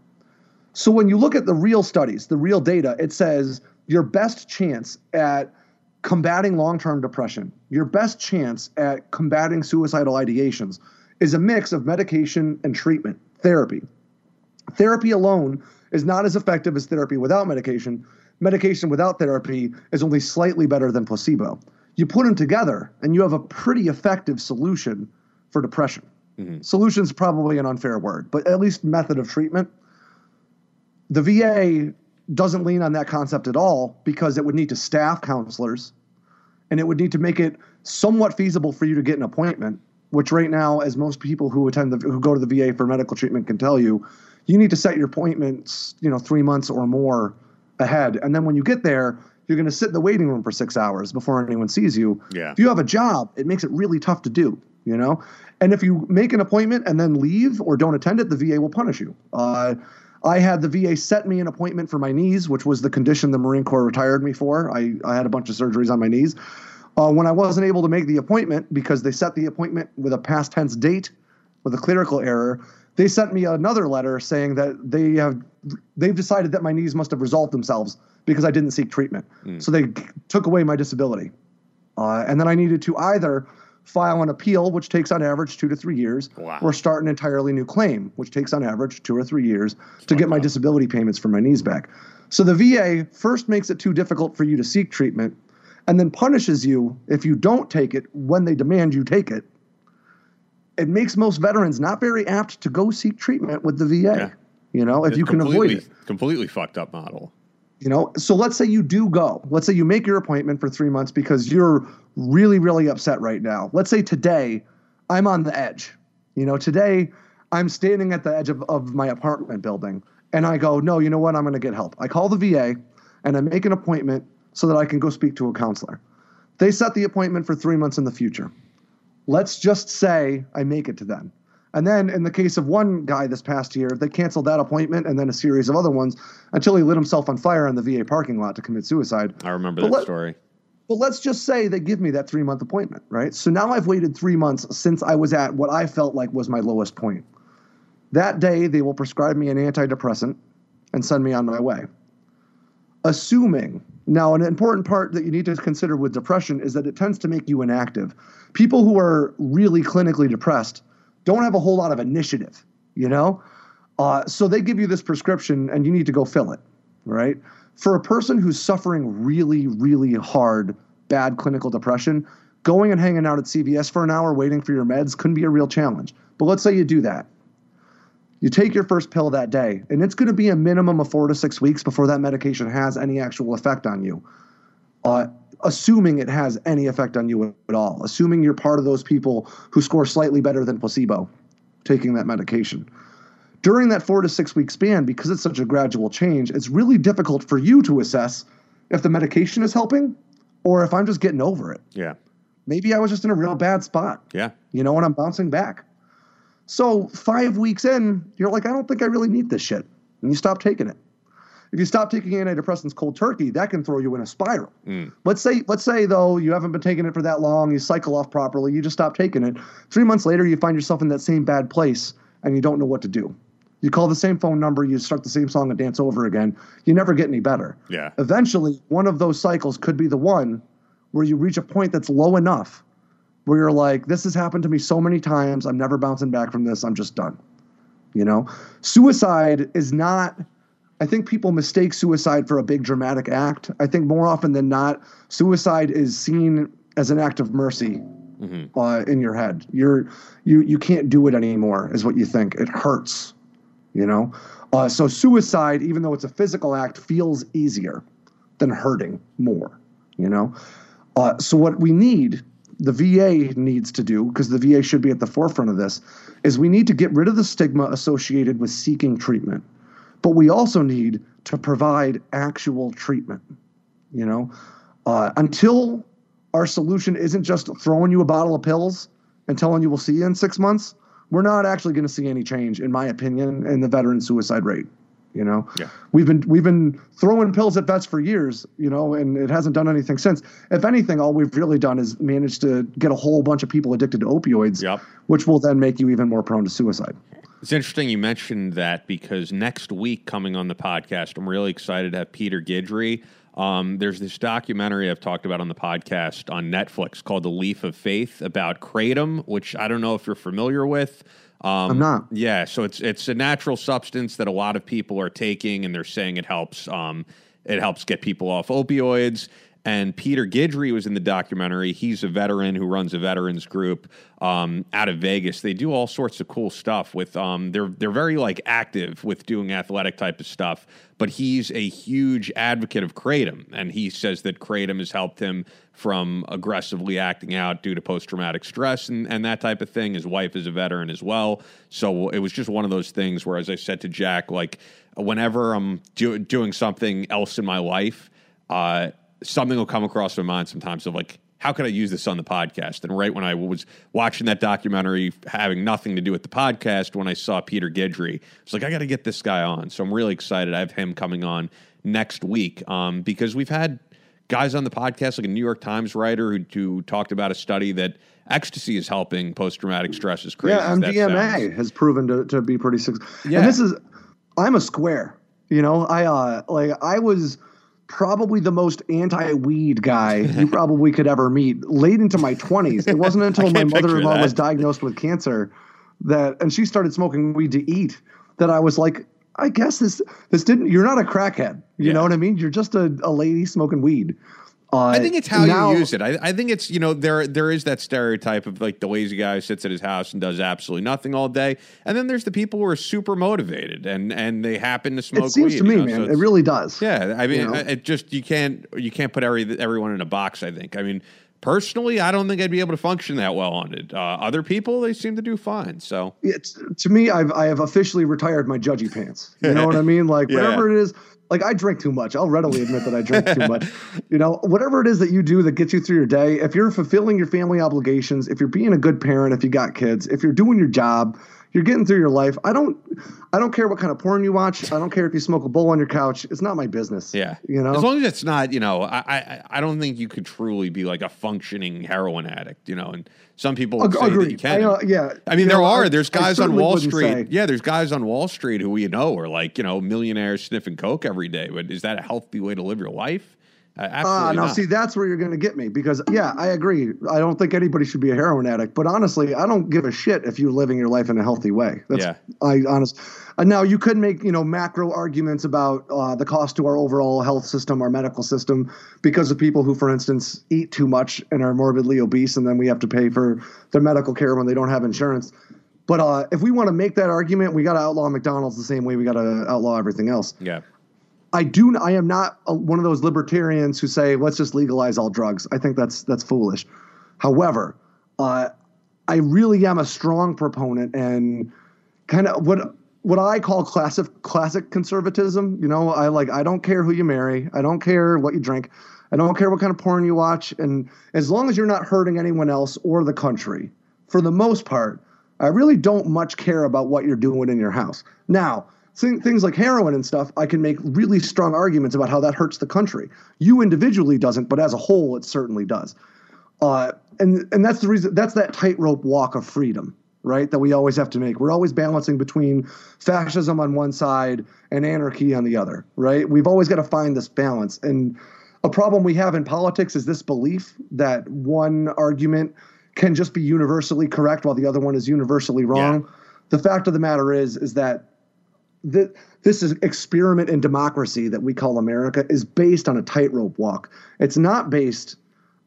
So when you look at the real studies, the real data, it says your best chance at combating long term depression, your best chance at combating suicidal ideations is a mix of medication and treatment, therapy. Therapy alone is not as effective as therapy without medication. Medication without therapy is only slightly better than placebo. You put them together and you have a pretty effective solution for depression. Mm-hmm. Solution is probably an unfair word, but at least method of treatment. The VA doesn't lean on that concept at all because it would need to staff counselors and it would need to make it somewhat feasible for you to get an appointment which right now as most people who attend the who go to the VA for medical treatment can tell you you need to set your appointments you know 3 months or more ahead. And then when you get there you're going to sit in the waiting room for 6 hours before anyone sees you. Yeah. if you have a job it makes it really tough to do you know? And if you make an appointment and then leave or don't attend it the VA will punish you. Uh, I had the VA set me an appointment for my knees, which was the condition the Marine Corps retired me for. I, I had a bunch of surgeries on my knees. Uh, when I wasn't able to make the appointment because they set the appointment with a past tense date with a clerical error, they sent me another letter saying that they have they've decided that my knees must have resolved themselves because I didn't seek treatment. So they took away my disability. Uh, and then I needed to either file an appeal, which takes on average two to three years, Wow. or start an entirely new claim, which takes on average two or three years to get my disability payments for my knees back. So the VA first makes it too difficult for you to seek treatment and then punishes you if you don't take it when they demand you take it. It makes most veterans not very apt to go seek treatment with the VA. Yeah. You know, if It's you can avoid it. completely fucked up model. You know, so let's say you do go. Let's say you make your appointment for three months because you're really, really upset right now. Let's say today I'm on the edge. You know, today I'm standing at the edge of, of my apartment building and I go, no, you know what? I'm going to get help. I call the VA and I make an appointment so that I can go speak to a counselor. They set the appointment for three months in the future. Let's just say I make it to then. And then in the case of one guy this past year, they canceled that appointment and then a series of other ones until he lit himself on fire in the VA parking lot to commit suicide. I remember But that let- story. But let's just say they give me that three month appointment, right? So now I've waited three months since I was at what I felt like was my lowest point. That day, they will prescribe me an antidepressant and send me on my way. Assuming, now, an important part that you need to consider with depression is that it tends to make you inactive. People who are really clinically depressed don't have a whole lot of initiative, you know? Uh, so they give you this prescription and you need to go fill it, right? For a person who's suffering really, really hard, bad clinical depression, going and hanging out at CVS for an hour waiting for your meds can be a real challenge. But let's say you do that. You take your first pill that day, and it's going to be a minimum of four to six weeks before that medication has any actual effect on you. Uh, assuming it has any effect on you at all, assuming you're part of those people who score slightly better than placebo taking that medication. During that four to six week span, because it's such a gradual change, it's really difficult for you to assess if the medication is helping or if I'm just getting over it. Yeah. Maybe I was just in a real bad spot Yeah. you know, and I'm bouncing back. So five weeks in, you're like, I don't think I really need this shit. And you stop taking it. If you stop taking antidepressants cold turkey, that can throw you in a spiral. Mm. Let's say, let's say though, you haven't been taking it for that long, you cycle off properly, you just stop taking it. Three months later, you find yourself in that same bad place and you don't know what to do. You call the same phone number, you start the same song and dance over again. You never get any better. Yeah. Eventually, one of those cycles could be the one where you reach a point that's low enough where you're like, this has happened to me so many times. I'm never bouncing back from this. I'm just done. You know, suicide is not. I think people mistake suicide for a big dramatic act. I think more often than not, suicide is seen as an act of mercy uh, in your head. You're you you can't do it anymore, is what you think. It hurts, you know. Uh, so suicide, even though it's a physical act, feels easier than hurting more, you know. Uh, so what we need, the VA needs to do, because the VA should be at the forefront of this, is we need to get rid of the stigma associated with seeking treatment, but we also need to provide actual treatment. You know, uh, until our solution isn't just throwing you a bottle of pills and telling you we'll see you in six months, we're not actually going to see any change, in my opinion, in the veteran suicide rate. You know, Yeah. we've been we've been throwing pills at vets for years, you know, and it hasn't done anything since. If anything, all we've really done is managed to get a whole bunch of people addicted to opioids, Yep. which will then make you even more prone to suicide. It's interesting you mentioned that because next week coming on the podcast, I'm really excited to have Peter Guidry. Um, there's this documentary I've talked about on the podcast on Netflix called The Leaf of Faith about kratom, which I don't know if you're familiar with. Um, I'm not. Yeah, so it's it's a natural substance that a lot of people are taking, and they're saying it helps. Um, it helps get people off opioids. And Peter Guidry was in the documentary. He's a veteran who runs a veterans group um, out of Vegas. They do all sorts of cool stuff with. Um, they're they're very like active with doing athletic type of stuff. But he's a huge advocate of kratom, and he says that kratom has helped him from aggressively acting out due to post traumatic stress and, and that type of thing. His wife is a veteran as well. So it was just one of those things where, as I said to Jack, like whenever I'm do, doing something else in my life, uh, something will come across my mind sometimes of like, how could I use this on the podcast? And right when I was watching that documentary, having nothing to do with the podcast, when I saw Peter Guidry, it's like, I got to get this guy on. So I'm really excited. I have him coming on next week um, because we've had guys on the podcast, like a New York Times writer who, who talked about a study that ecstasy is helping post traumatic stress. is crazy Yeah, MDMA sounds. has proven to, to be pretty successful. Yeah. And this is, I'm a square. You know, I uh like I was probably the most anti-weed guy you probably could ever meet. Late into my 20s, it wasn't until my mother-in-law was diagnosed with cancer that, and she started smoking weed to eat, that I was like, I guess this this didn't. You're not a crackhead. You Yeah. know what I mean? You're just a, a lady smoking weed. Uh, I think it's how now, you use it. I, I, think it's you know there there is that stereotype of like the lazy guy who sits at his house and does absolutely nothing all day, and then there's the people who are super motivated and and they happen to smoke. It seems weed, to me, you know? man, so it really does. Yeah, I mean, you know? it just you can't you can't put every everyone in a box. I think. I mean, personally, I don't think I'd be able to function that well on it. Uh, other people, they seem to do fine. So it's to me, I've I have officially retired my judgy pants. You know what I mean? Like yeah. whatever it is. Like I drink too much. I'll readily admit that I drink too much. You know, whatever it is that you do that gets you through your day, if you're fulfilling your family obligations, if you're being a good parent, if you got kids, if you're doing your job, you're getting through your life. I don't I don't care what kind of porn you watch. I don't care if you smoke a bowl on your couch. It's not my business. Yeah. You know? As long as it's not, you know, I I, I don't think you could truly be like a functioning heroin addict, you know, and some people would say that you can. I, uh, yeah. I mean, there know, are. There's guys on Wall Street. Say. Yeah, there's guys on Wall Street who we know are like, you know, millionaires sniffing coke every day. But is that a healthy way to live your life? Ah, uh, now see, that's where you're going to get me because, yeah, I agree. I don't think anybody should be a heroin addict, but honestly, I don't give a shit if you're living your life in a healthy way. That's, yeah. I honest. Uh, now you could make you know macro arguments about uh, the cost to our overall health system, our medical system, because of people who, for instance, eat too much and are morbidly obese, and then we have to pay for their medical care when they don't have insurance. But uh, if we want to make that argument, we got to outlaw McDonald's the same way we got to outlaw everything else. Yeah. I do. I am not a, one of those libertarians who say let's just legalize all drugs. I think that's that's foolish. However, uh, I really am a strong proponent and kind of what what I call classic classic conservatism. You know, I like I don't care who you marry. I don't care what you drink. I don't care what kind of porn you watch. And as long as you're not hurting anyone else or the country, for the most part, I really don't much care about what you're doing in your house. Now, things like heroin and stuff, I can make really strong arguments about how that hurts the country. You individually doesn't, but as a whole, it certainly does. Uh, and and that's the reason. That's that tightrope walk of freedom, right? That we always have to make. We're always balancing between fascism on one side and anarchy on the other, right? We've always got to find this balance. And a problem we have in politics is this belief that one argument can just be universally correct while the other one is universally wrong. Yeah. The fact of the matter is, is that the, this is experiment in democracy that we call America is based on a tightrope walk. It's not based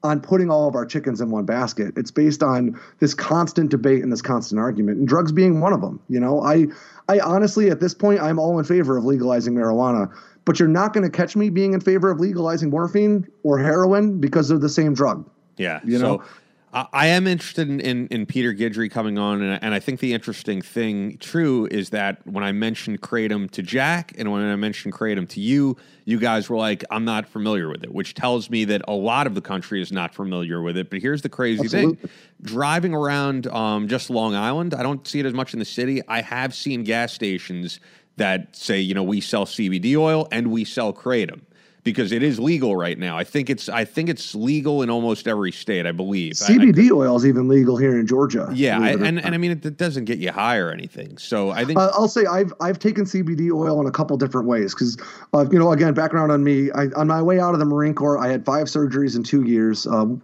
on putting all of our chickens in one basket. It's based on this constant debate and this constant argument, and drugs being one of them. You know, I, I honestly at this point I'm all in favor of legalizing marijuana, but you're not going to catch me being in favor of legalizing morphine or heroin because they're the same drug. Yeah, you know. I am interested in, in, in, Peter Guidry coming on, and, and, I think the interesting thing, true, is that when I mentioned Kratom to Jack and when I mentioned Kratom to you, you guys were like, I'm not familiar with it, which tells me that a lot of the country is not familiar with it. But here's the crazy Absolutely. thing driving around um, just Long Island, I don't see it as much in the city. I have seen gas stations that say, you know, we sell CBD oil and we sell Kratom because it is legal right now. I think it's I think it's legal in almost every state. I believe CBD oil is even legal here in Georgia. Yeah, I, and and I mean it, it, doesn't get you high or anything. So I think uh, I'll say I've I've taken CBD oil in a couple different ways because uh, you know again background on me. I, on my way out of the Marine Corps, I had five surgeries in two years. Um,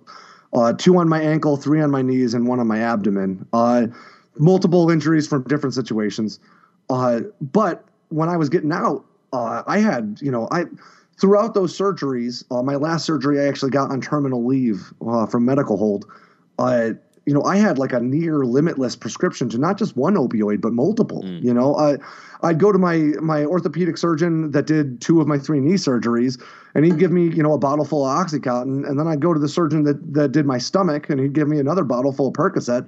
uh, two on my ankle, three on my knees, and one on my abdomen. Uh, multiple injuries from different situations. Uh, but when I was getting out, uh, I had you know I throughout those surgeries, uh, my last surgery I actually got on terminal leave uh, from medical hold. Uh, you know, I had like a near limitless prescription to not just one opioid but multiple. Mm. You know, I I'd go to my my orthopedic surgeon that did two of my three knee surgeries, and he'd give me you know a bottle full of OxyContin, and then I'd go to the surgeon that that did my stomach, and he'd give me another bottle full of Percocet,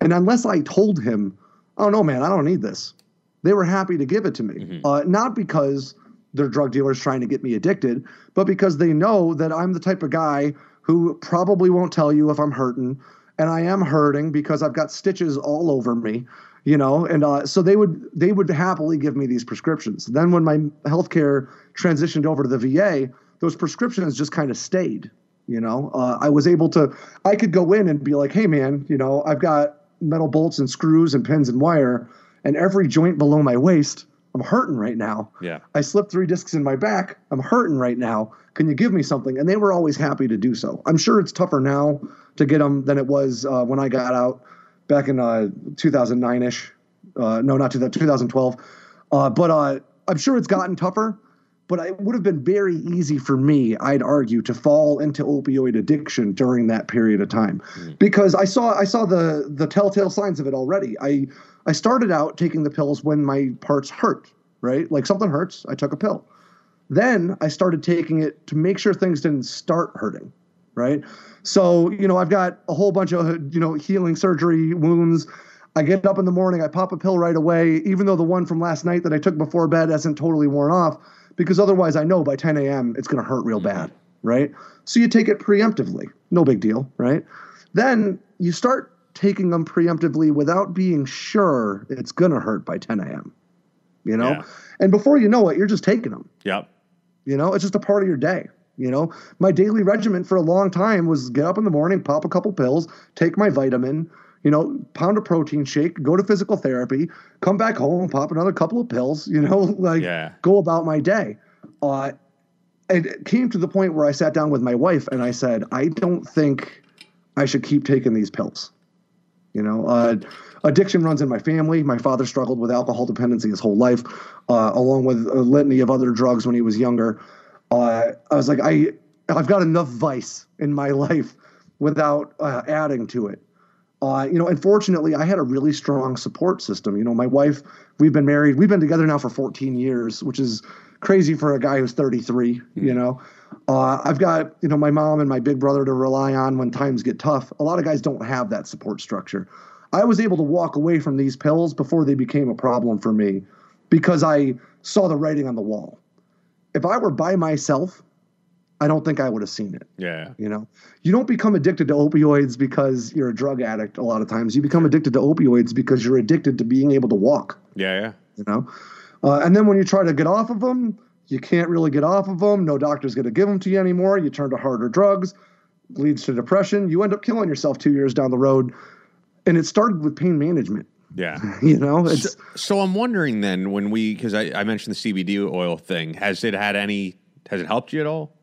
and unless I told him, oh no man, I don't need this, they were happy to give it to me, mm-hmm. uh, not because they're drug dealers trying to get me addicted, but because they know that I'm the type of guy who probably won't tell you if I'm hurting, and I am hurting because I've got stitches all over me, you know, and uh, so they would they would happily give me these prescriptions. Then when my healthcare transitioned over to the VA, those prescriptions just kind of stayed. You know, uh, I was able to I could go in and be like, hey man, you know, I've got metal bolts and screws and pins and wire, and every joint below my waist I'm hurting right now. Yeah. I slipped three discs in my back. I'm hurting right now. Can you give me something? And they were always happy to do so. I'm sure it's tougher now to get them than it was uh, when I got out back in uh, 2009 ish. Uh, no, not 2012. Uh, but uh, I'm sure it's gotten tougher. but it would have been very easy for me, I'd argue, to fall into opioid addiction during that period of time, because I saw I saw the the telltale signs of it already. I I started out taking the pills when my parts hurt, right? Like something hurts, I took a pill. Then I started taking it to make sure things didn't start hurting, right? So, you know, I've got a whole bunch of, you know, healing surgery wounds. I get up in the morning, I pop a pill right away, even though the one from last night that I took before bed hasn't totally worn off, because otherwise I know by 10 a.m. it's going to hurt real bad, right? So you take it preemptively, no big deal, right? Then you start taking them preemptively without being sure it's going to hurt by 10 a.m., you know? Yeah. And before you know it, you're just taking them. Yep. You know, it's just a part of your day. You know, my daily regimen for a long time was get up in the morning, pop a couple pills, take my vitamin, you know, pound a protein shake, go to physical therapy, come back home, pop another couple of pills, you know, like Yeah. go about my day. Uh, and it came to the point where I sat down with my wife and I said, I don't think I should keep taking these pills. You know, uh, addiction runs in my family. My father struggled with alcohol dependency his whole life, uh, along with a litany of other drugs when he was younger. Uh, I was like, I, I've got enough vice in my life without uh, adding to it. Uh, you know, unfortunately, I had a really strong support system. You know, my wife, we've been married, we've been together now for 14 years, which is crazy for a guy who's 33. You know, uh, I've got you know my mom and my big brother to rely on when times get tough. A lot of guys don't have that support structure. I was able to walk away from these pills before they became a problem for me because I saw the writing on the wall. If I were by myself, I don't think I would have seen it. Yeah. You know, you don't become addicted to opioids because you're a drug addict. A lot of times, you become addicted to opioids because you're addicted to being able to walk. Yeah. Yeah. You know, uh, and then when you try to get off of them, you can't really get off of them. No doctor's going to give them to you anymore. You turn to harder drugs, leads to depression. You end up killing yourself two years down the road, and it started with pain management. Yeah. You know, it's So, so I'm wondering then when we because I, I mentioned the CBD oil thing. Has it had any? Has it helped you at all?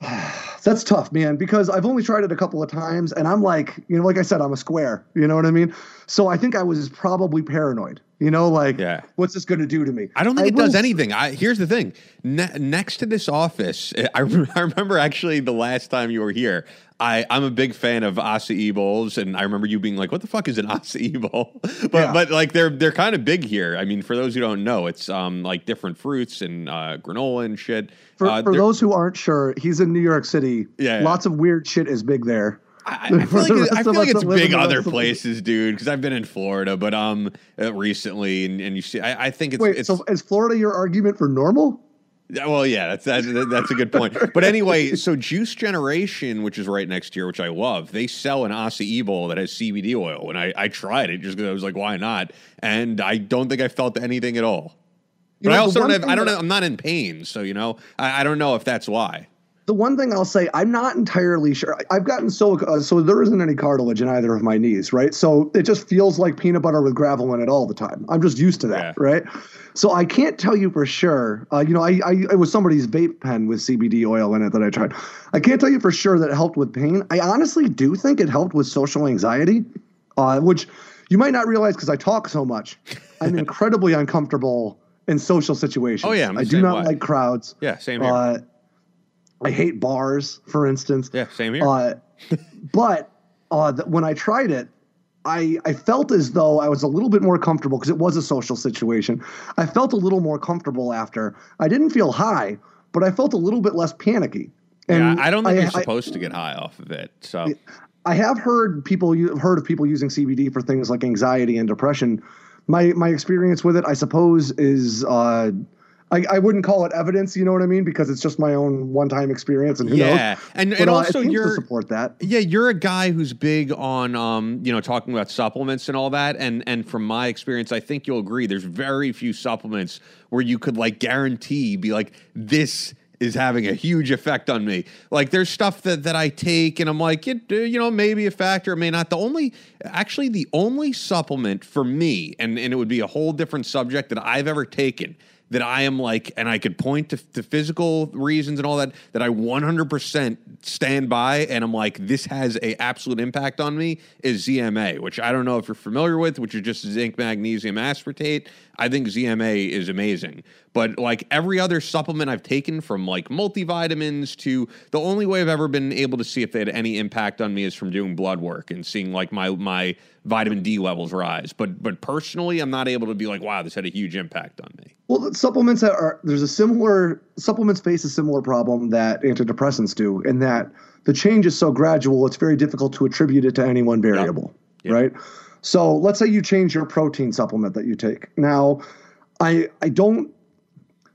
that's tough, man, because I've only tried it a couple of times and I'm like, you know, like I said, I'm a square. You know what I mean? So I think I was probably paranoid. You know, like, Yeah. what's this going to do to me? I don't think it will does anything. I, here's the thing. Ne- next to this office, I, re- I remember actually the last time you were here. I, I'm a big fan of acai bowls, and I remember you being like, "What the fuck is an acai bowl?" but Yeah. but like they're they're kind of big here. I mean, for those who don't know, it's um like different fruits and uh, granola and shit. For, uh, for those who aren't sure, he's in New York City. Yeah, yeah. Lots of weird shit is big there. I, I feel like, I feel like it's that live in big other rest of the- places, dude. Because I've been in Florida, but um uh, recently, and, and you see, I, I think it's Wait, it's so is Florida your argument for normal? Yeah, Well, yeah, that's that's, that's a good point. But anyway, so Juice Generation, which is right next here, which I love, they sell an acai bowl that has CBD oil, and I, I tried it just because I was like, why not? And I don't think I felt anything at all. But I know, the also don't have. I don't. Know, I'm not in pain, so you know, I, I don't know if that's why. The one thing I'll say, I'm not entirely sure. I've gotten so uh, so there isn't any cartilage in either of my knees, right? So it just feels like peanut butter with gravel in it all the time. I'm just used to that, Yeah. right? So I can't tell you for sure. Uh, you know, I, I it was somebody's vape pen with CBD oil in it that I tried. I can't tell you for sure that it helped with pain. I honestly do think it helped with social anxiety, uh, which you might not realize because I talk so much. I'm incredibly uncomfortable in social situations. Oh, yeah, I'm I do not way. like crowds. Yeah, same here. Uh, I hate bars, for instance. yeah, same here. Uh, but uh, th- when I tried it, I, I felt as though I was a little bit more comfortable because it was a social situation. I felt a little more comfortable after. I didn't feel high, but I felt a little bit less panicky. yeah, I don't think I, you're I- supposed to get high off of it. So I have heard people heard of people using CBD for things like anxiety and depression. My my experience with it, I suppose, is uh, I, I wouldn't call it evidence. You know what I mean? Because it's just my own one time experience, and who Yeah, knows. and- But, and uh, also you're- to support that. Yeah, you're a guy who's big on um, you know, talking about supplements and all that. And and from my experience, I think you'll agree there's very few supplements where you could like guarantee be like, this is having a huge effect on me. Like there's stuff that that I take and I'm like, it, uh, you know, maybe a factor, may not. The only actually the only supplement for me, and, and it would be a whole different subject that I've ever taken that I am like, and I could point to, to physical reasons and all that, that I 100% stand by, and I'm like, this has a absolute impact on me, is ZMA, which I don't know if you're familiar with, which is just zinc, magnesium, aspartate. I think ZMA is amazing. But like every other supplement I've taken from like multivitamins to the only way I've ever been able to see if they had any impact on me is from doing blood work and seeing like my my vitamin D levels rise. But but personally, I'm not able to be like, wow, this had a huge impact on me. Well, supplements are there's a similar supplements face a similar problem that antidepressants do, in that the change is so gradual, it's very difficult to attribute it to any one variable, right? So let's say you change your protein supplement that you take. Now, I I don't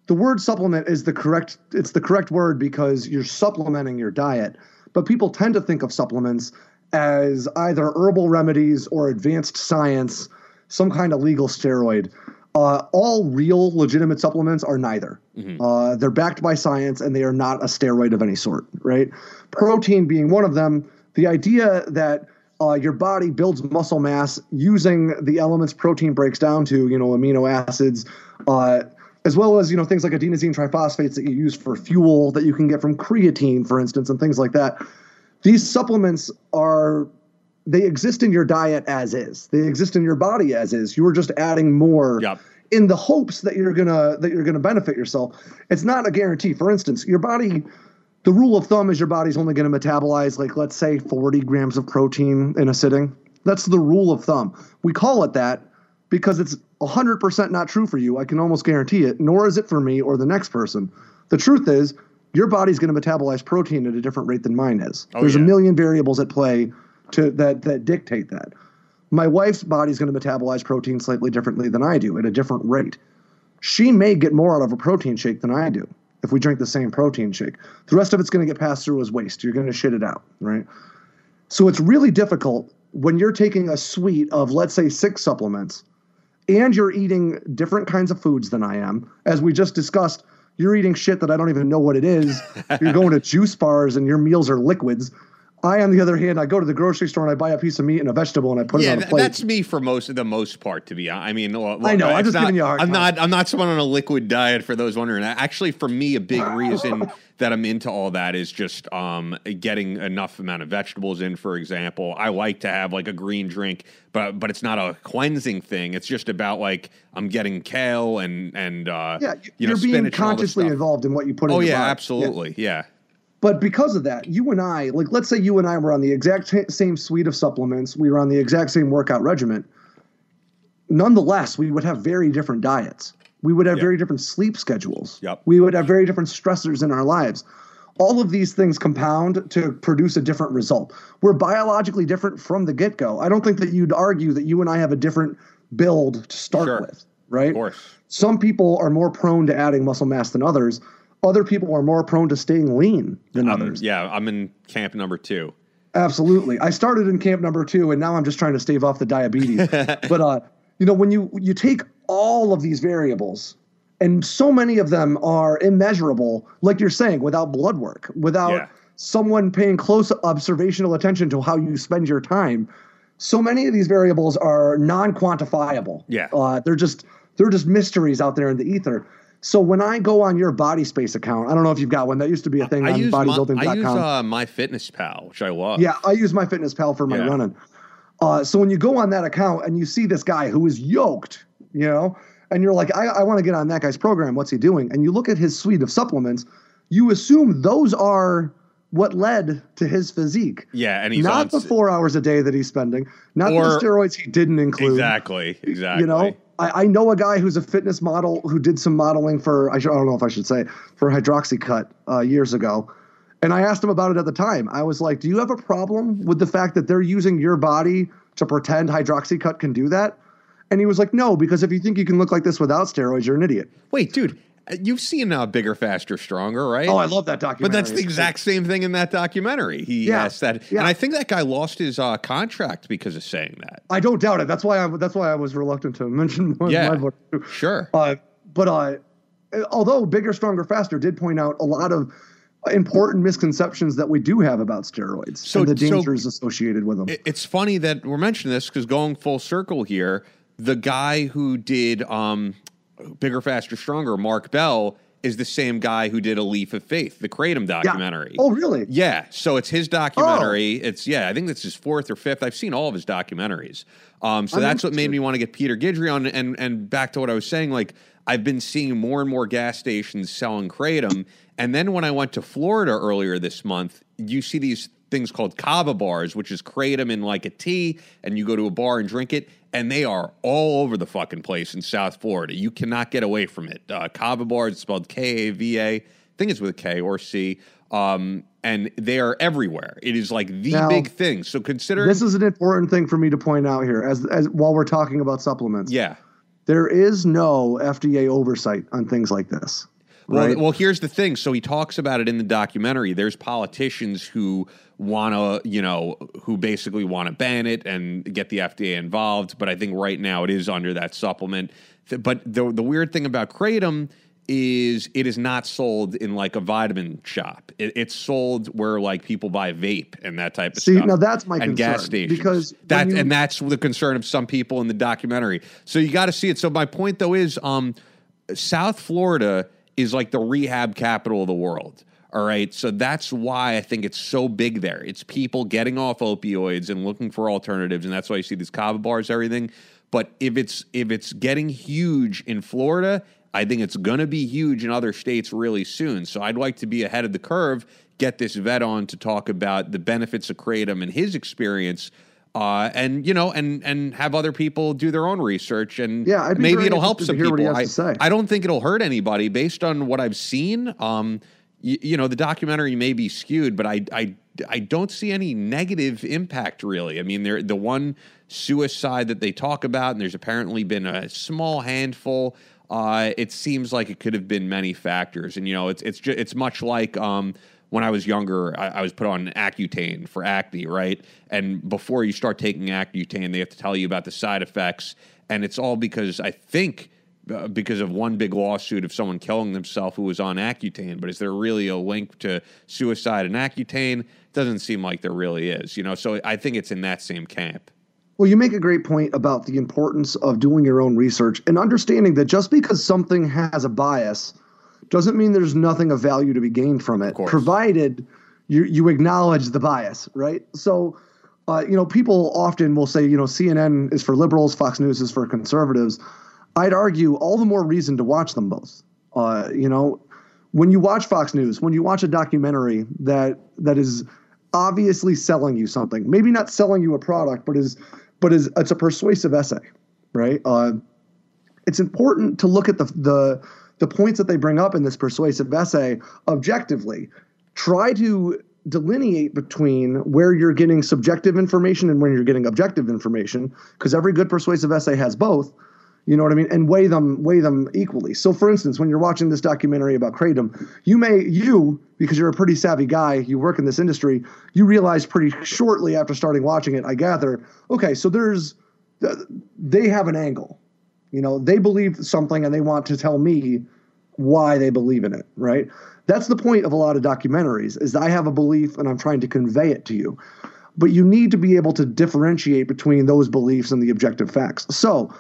the word supplement is the correct it's the correct word because you're supplementing your diet, but people tend to think of supplements as either herbal remedies or advanced science, some kind of legal steroid. Uh, all real legitimate supplements are neither. Uh, they're backed by science and they are not a steroid of any sort, right? Protein being one of them. The idea that uh, your body builds muscle mass using the elements protein breaks down to, you know, amino acids, uh, as well as you know things like adenosine triphosphates that you use for fuel that you can get from creatine, for instance, and things like that. These supplements are they exist in your diet as is. They exist in your body as is. You are just adding more Yep. in the hopes that you're gonna that you're gonna benefit yourself. It's not a guarantee. For instance, your body. The rule of thumb is your body's only going to metabolize like let's say 40 grams of protein in a sitting. That's the rule of thumb. We call it that because it's 100% not true for you. I can almost guarantee it, nor is it for me or the next person. The truth is, your body's going to metabolize protein at a different rate than mine is. Oh, There's yeah. a million variables at play to that that dictate that. My wife's body's going to metabolize protein slightly differently than I do at a different rate. She may get more out of a protein shake than I do if we drink the same protein shake. The rest of it's going to get passed through as waste. You're going to shit it out, right? So it's really difficult when you're taking a suite of, let's say, six supplements and you're eating different kinds of foods than I am. As we just discussed, you're eating shit that I don't even know what it is. you're going to juice bars and your meals are liquids. I, on the other hand, I go to the grocery store and I buy a piece of meat and a vegetable and I put it on a plate. that's me for most of the most part. To be honest, I mean, well, I know, I'm just not- giving you a hard I'm time. not. I'm not someone on a liquid diet. For those wondering, actually, for me, a big reason that I'm into all that is just um, getting enough amount of vegetables in. For example, I like to have like a green drink, but but it's not a cleansing thing. It's just about like I'm getting kale and and uh, yeah, you know, you're being spinach and all this consciously involved in what you put in Oh your yeah, body. Yeah. absolutely, yeah. But because of that, you and I, like, let's say you and I were on the exact sa- same suite of supplements, we were on the exact same workout regimen. Nonetheless, we would have very different diets. We would have Yep. very different sleep schedules. Yep. We would have very different stressors in our lives. All of these things compound to produce a different result. We're biologically different from the get go. I don't think that you'd argue that you and I have a different build to start Sure. with, right? Of course. Some people are more prone to adding muscle mass than others. Other people are more prone to staying lean than Um, others. yeah, I'm in camp number two. Absolutely. I started in camp number two, and now I'm just trying to stave off the diabetes. but uh, you know, when you you take all of these variables, and so many of them are immeasurable, like you're saying, without blood work, without Yeah. someone paying close observational attention to how you spend your time. So many of these variables are non-quantifiable. Yeah. uh, they're just they're just mysteries out there in the ether. So when I go on your Body Space account, I don't know if you've got one. That used to be a thing I on bodybuilding.com. I use uh, MyFitnessPal, which I love. Yeah, I use MyFitnessPal for my Yeah. running. Uh, so when you go on that account and you see this guy who is yoked, you know, and you're like, I, I want to get on that guy's program. What's he doing? And you look at his suite of supplements, you assume those are what led to his physique. Yeah, and he's not on the four hours a day that he's spending, not the steroids he didn't include. Exactly. Exactly. You know, I, I know a guy who's a fitness model who did some modeling for I, should, I don't know if I should say for Hydroxycut uh, years ago, and I asked him about it at the time. I was like, "Do you have a problem with the fact that they're using your body to pretend Hydroxycut can do that?" And he was like, "No, because if you think you can look like this without steroids, you're an idiot." Wait, dude, you've seen uh, Bigger, Faster, Stronger, right? Oh, I love that documentary. But that's the exact same thing in that documentary. He Yeah, asked that, yeah. and I think that guy lost his uh, contract because of saying that. I don't doubt it. That's why I that's why I was reluctant to mention my, Yeah. my book. too. Sure. Uh, but uh, although bigger, stronger, faster did point out a lot of important misconceptions that we do have about steroids So- and the so- dangers associated with them. It's funny that we're mentioning this because going full circle here, the guy who did um, Bigger, Faster, Stronger, Mark Bell is the same guy who did A Leaf of Faith, the Kratom documentary. Oh, really? Yeah. So it's his documentary. Oh. It's yeah, I think that's his fourth or fifth. I've seen all of his documentaries. Um, so I'm that's what made me want to get Peter Guidry on. And and back to what I was saying, like I've been seeing more and more gas stations selling kratom. And then when I went to Florida earlier this month, you see these things called kava bars, which is kratom in like a tea, and you go to a bar and drink it, and they are all over the fucking place in South Florida. You cannot get away from it. Uh, kava bars, spelled K A V A. I think it's with a K or C. Um, and they are everywhere. It is like the now, big thing. So consider this is an important thing for me to point out here, as as while we're talking about supplements. Yeah, there is no FDA oversight on things like this. Right? Well, well, here's the thing. So he talks about it in the documentary. There's politicians who want to, you know, who basically want to ban it and get the FDA involved. But I think right now it is under that supplement. But the the weird thing about kratom is it is not sold in like a vitamin shop. It, it's sold where like people buy vape and that type of See, stuff. now that's my and concern gas stations because that you, and that's the concern of some people in the documentary. So you got to see it. So my point though is, um, South Florida is like the rehab capital of the world. All right. So that's why I think it's so big there. It's people getting off opioids and looking for alternatives. And that's why you see these kava bars, everything. But if it's if it's getting huge in Florida, I think it's gonna be huge in other states really soon. So I'd like to be ahead of the curve, get this vet on to talk about the benefits of Kratom and his experience uh, and you know, and and have other people do their own research, and yeah, maybe it'll help some people. I, I, don't think it'll hurt anybody based on what I've seen. Um, you, you know, the documentary may be skewed, but I, I, I don't see any negative impact really. I mean, there the one suicide that they talk about, and there's apparently been a small handful. Uh, it seems like it could have been many factors, and you know, it's it's just, it's much like um, when I was younger, I, I, was put on Accutane for acne, right? And before you start taking Accutane, they have to tell you about the side effects, and it's all because I think uh, because of one big lawsuit of someone killing themselves who was on Accutane. But is there really a link to suicide and Accutane? Doesn't seem like there really is, you know. So I think it's in that same camp. Well, you make a great point about the importance of doing your own research and understanding that just because something has a bias doesn't mean there's nothing of value to be gained from it, provided you you acknowledge the bias, right? So, uh, you know, people often will say, you know, CNN is for liberals, Fox News is for conservatives. I'd argue all the more reason to watch them both. Uh, you know, when you watch Fox News, when you watch a documentary that that is obviously selling you something, maybe not selling you a product, but is but is it's a persuasive essay, right? Uh, it's important to look at the the the points that they bring up in this persuasive essay objectively. Try to delineate between where you're getting subjective information and where you're getting objective information, because every good persuasive essay has both. You know what I mean? And weigh them weigh them equally. So for instance, when you're watching this documentary about Kratom, you may you, because you're a pretty savvy guy, you work in this industry, you realize pretty shortly after starting watching it, I gather, okay, so there's they have an angle you know, they believe something and they want to tell me why they believe in it, right? That's the point of a lot of documentaries is I have a belief and I'm trying to convey it to you. But you need to be able to differentiate between those beliefs and the objective facts. So,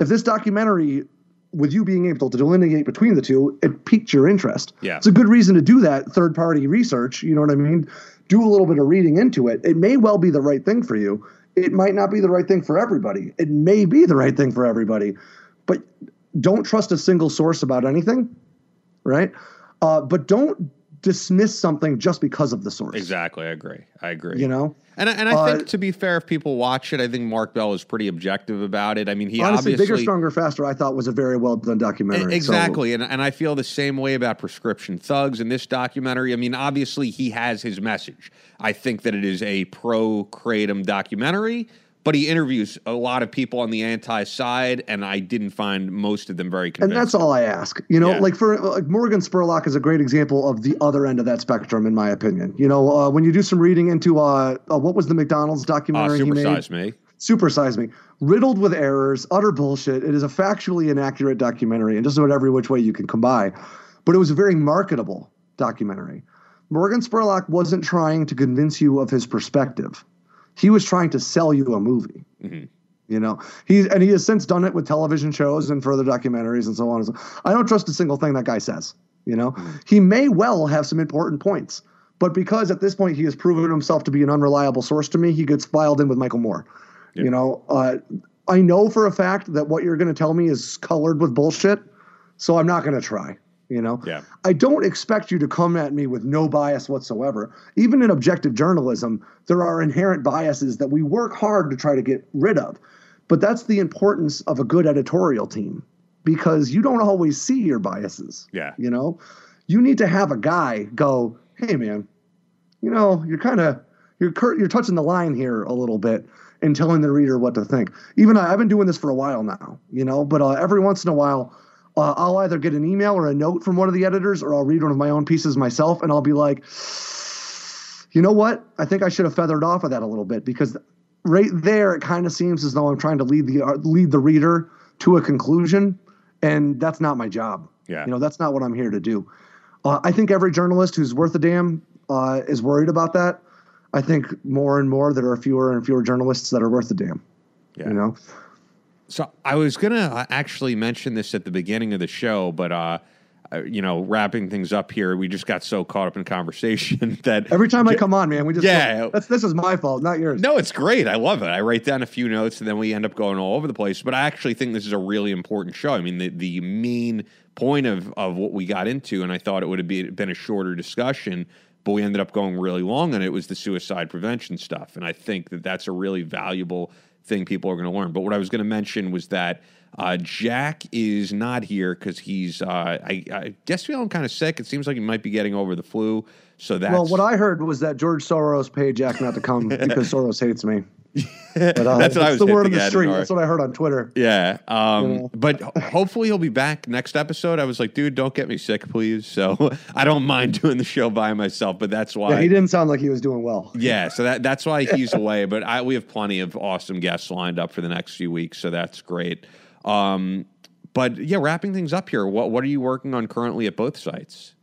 if this documentary with you being able to delineate between the two, it piqued your interest. Yeah. It's a good reason to do that third party research. You know what I mean? Do a little bit of reading into it. It may well be the right thing for you it might not be the right thing for everybody. It may be the right thing for everybody, but don't trust a single source about anything, right? Uh, but don't dismiss something just because of the source. Exactly, I agree. I agree. You know, and and I uh, think to be fair, if people watch it, I think Mark Bell is pretty objective about it. I mean, he honestly, obviously bigger, stronger, faster. I thought was a very well done documentary. Exactly, so. and and I feel the same way about prescription thugs in this documentary. I mean, obviously, he has his message. I think that it is a pro kratom documentary but he interviews a lot of people on the anti side, and I didn't find most of them very convincing. And that's all I ask. You know, yeah. like for like Morgan Spurlock is a great example of the other end of that spectrum, in my opinion. You know, uh, when you do some reading into uh, uh what was the McDonald's documentary uh, he? Size Me. Super Size Me. Riddled with errors, utter bullshit. It is a factually inaccurate documentary, and just about every which way you can come by. But it was a very marketable documentary. Morgan Spurlock wasn't trying to convince you of his perspective he was trying to sell you a movie. Mm-hmm. You know, he and he has since done it with television shows and further documentaries and so on. And so I don't trust a single thing that guy says. You know, mm-hmm. he may well have some important points, but because at this point he has proven himself to be an unreliable source to me, he gets filed in with Michael Moore. Yeah. You know, uh, I know for a fact that what you're going to tell me is colored with bullshit, so I'm not going to try. You know, yeah. I don't expect you to come at me with no bias whatsoever. Even in objective journalism, there are inherent biases that we work hard to try to get rid of. But that's the importance of a good editorial team because you don't always see your biases. Yeah. You know, you need to have a guy go, hey, man, you know, you're kind of, you're, you're touching the line here a little bit and telling the reader what to think. Even I, have been doing this for a while now, you know, but uh, every once in a while, uh, I'll either get an email or a note from one of the editors, or I'll read one of my own pieces myself, and I'll be like, you know what? I think I should have feathered off of that a little bit because right there, it kind of seems as though I'm trying to lead the uh, lead the reader to a conclusion, and that's not my job. Yeah, you know, that's not what I'm here to do. Uh, I think every journalist who's worth a damn uh, is worried about that. I think more and more there are fewer and fewer journalists that are worth a damn. Yeah. You know. So I was gonna uh, actually mention this at the beginning of the show, but uh, uh, you know, wrapping things up here, we just got so caught up in conversation that every time I come on, man, we just yeah, that's this is my fault, not yours. No, it's great. I love it. I write down a few notes and then we end up going all over the place. But I actually think this is a really important show. I mean, the the main point of of what we got into, and I thought it would have been a shorter discussion, but we ended up going really long on it. Was the suicide prevention stuff, and I think that that's a really valuable thing people are going to learn. But what I was going to mention was that uh, Jack is not here because he's, uh, I, I, guess, feeling kind of sick. It seems like he might be getting over the flu. So that's well. What I heard was that George Soros paid Jack not to come because Soros hates me. But, uh, that's what I was the word on the street. That's what I heard on Twitter. Yeah, um, but hopefully he'll be back next episode. I was like, dude, don't get me sick, please. So I don't mind doing the show by myself, but that's why yeah, he didn't sound like he was doing well. Yeah, so that that's why he's away. But I, we have plenty of awesome guests lined up for the next few weeks, so that's great. Um, but yeah, wrapping things up here, what what are you working on currently at both sites?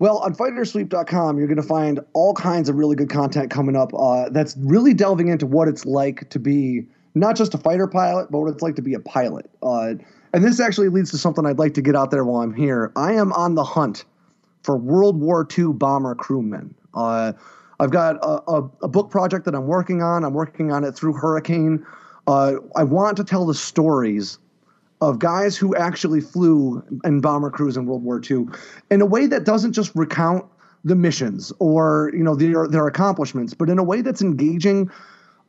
Well, on fightersweep.com, you're going to find all kinds of really good content coming up uh, that's really delving into what it's like to be not just a fighter pilot, but what it's like to be a pilot. Uh, and this actually leads to something I'd like to get out there while I'm here. I am on the hunt for World War II bomber crewmen. Uh, I've got a, a, a, book project that I'm working on. I'm working on it through Hurricane. Uh, I want to tell the stories of guys who actually flew in bomber crews in World War II in a way that doesn't just recount the missions or you know their their accomplishments, but in a way that's engaging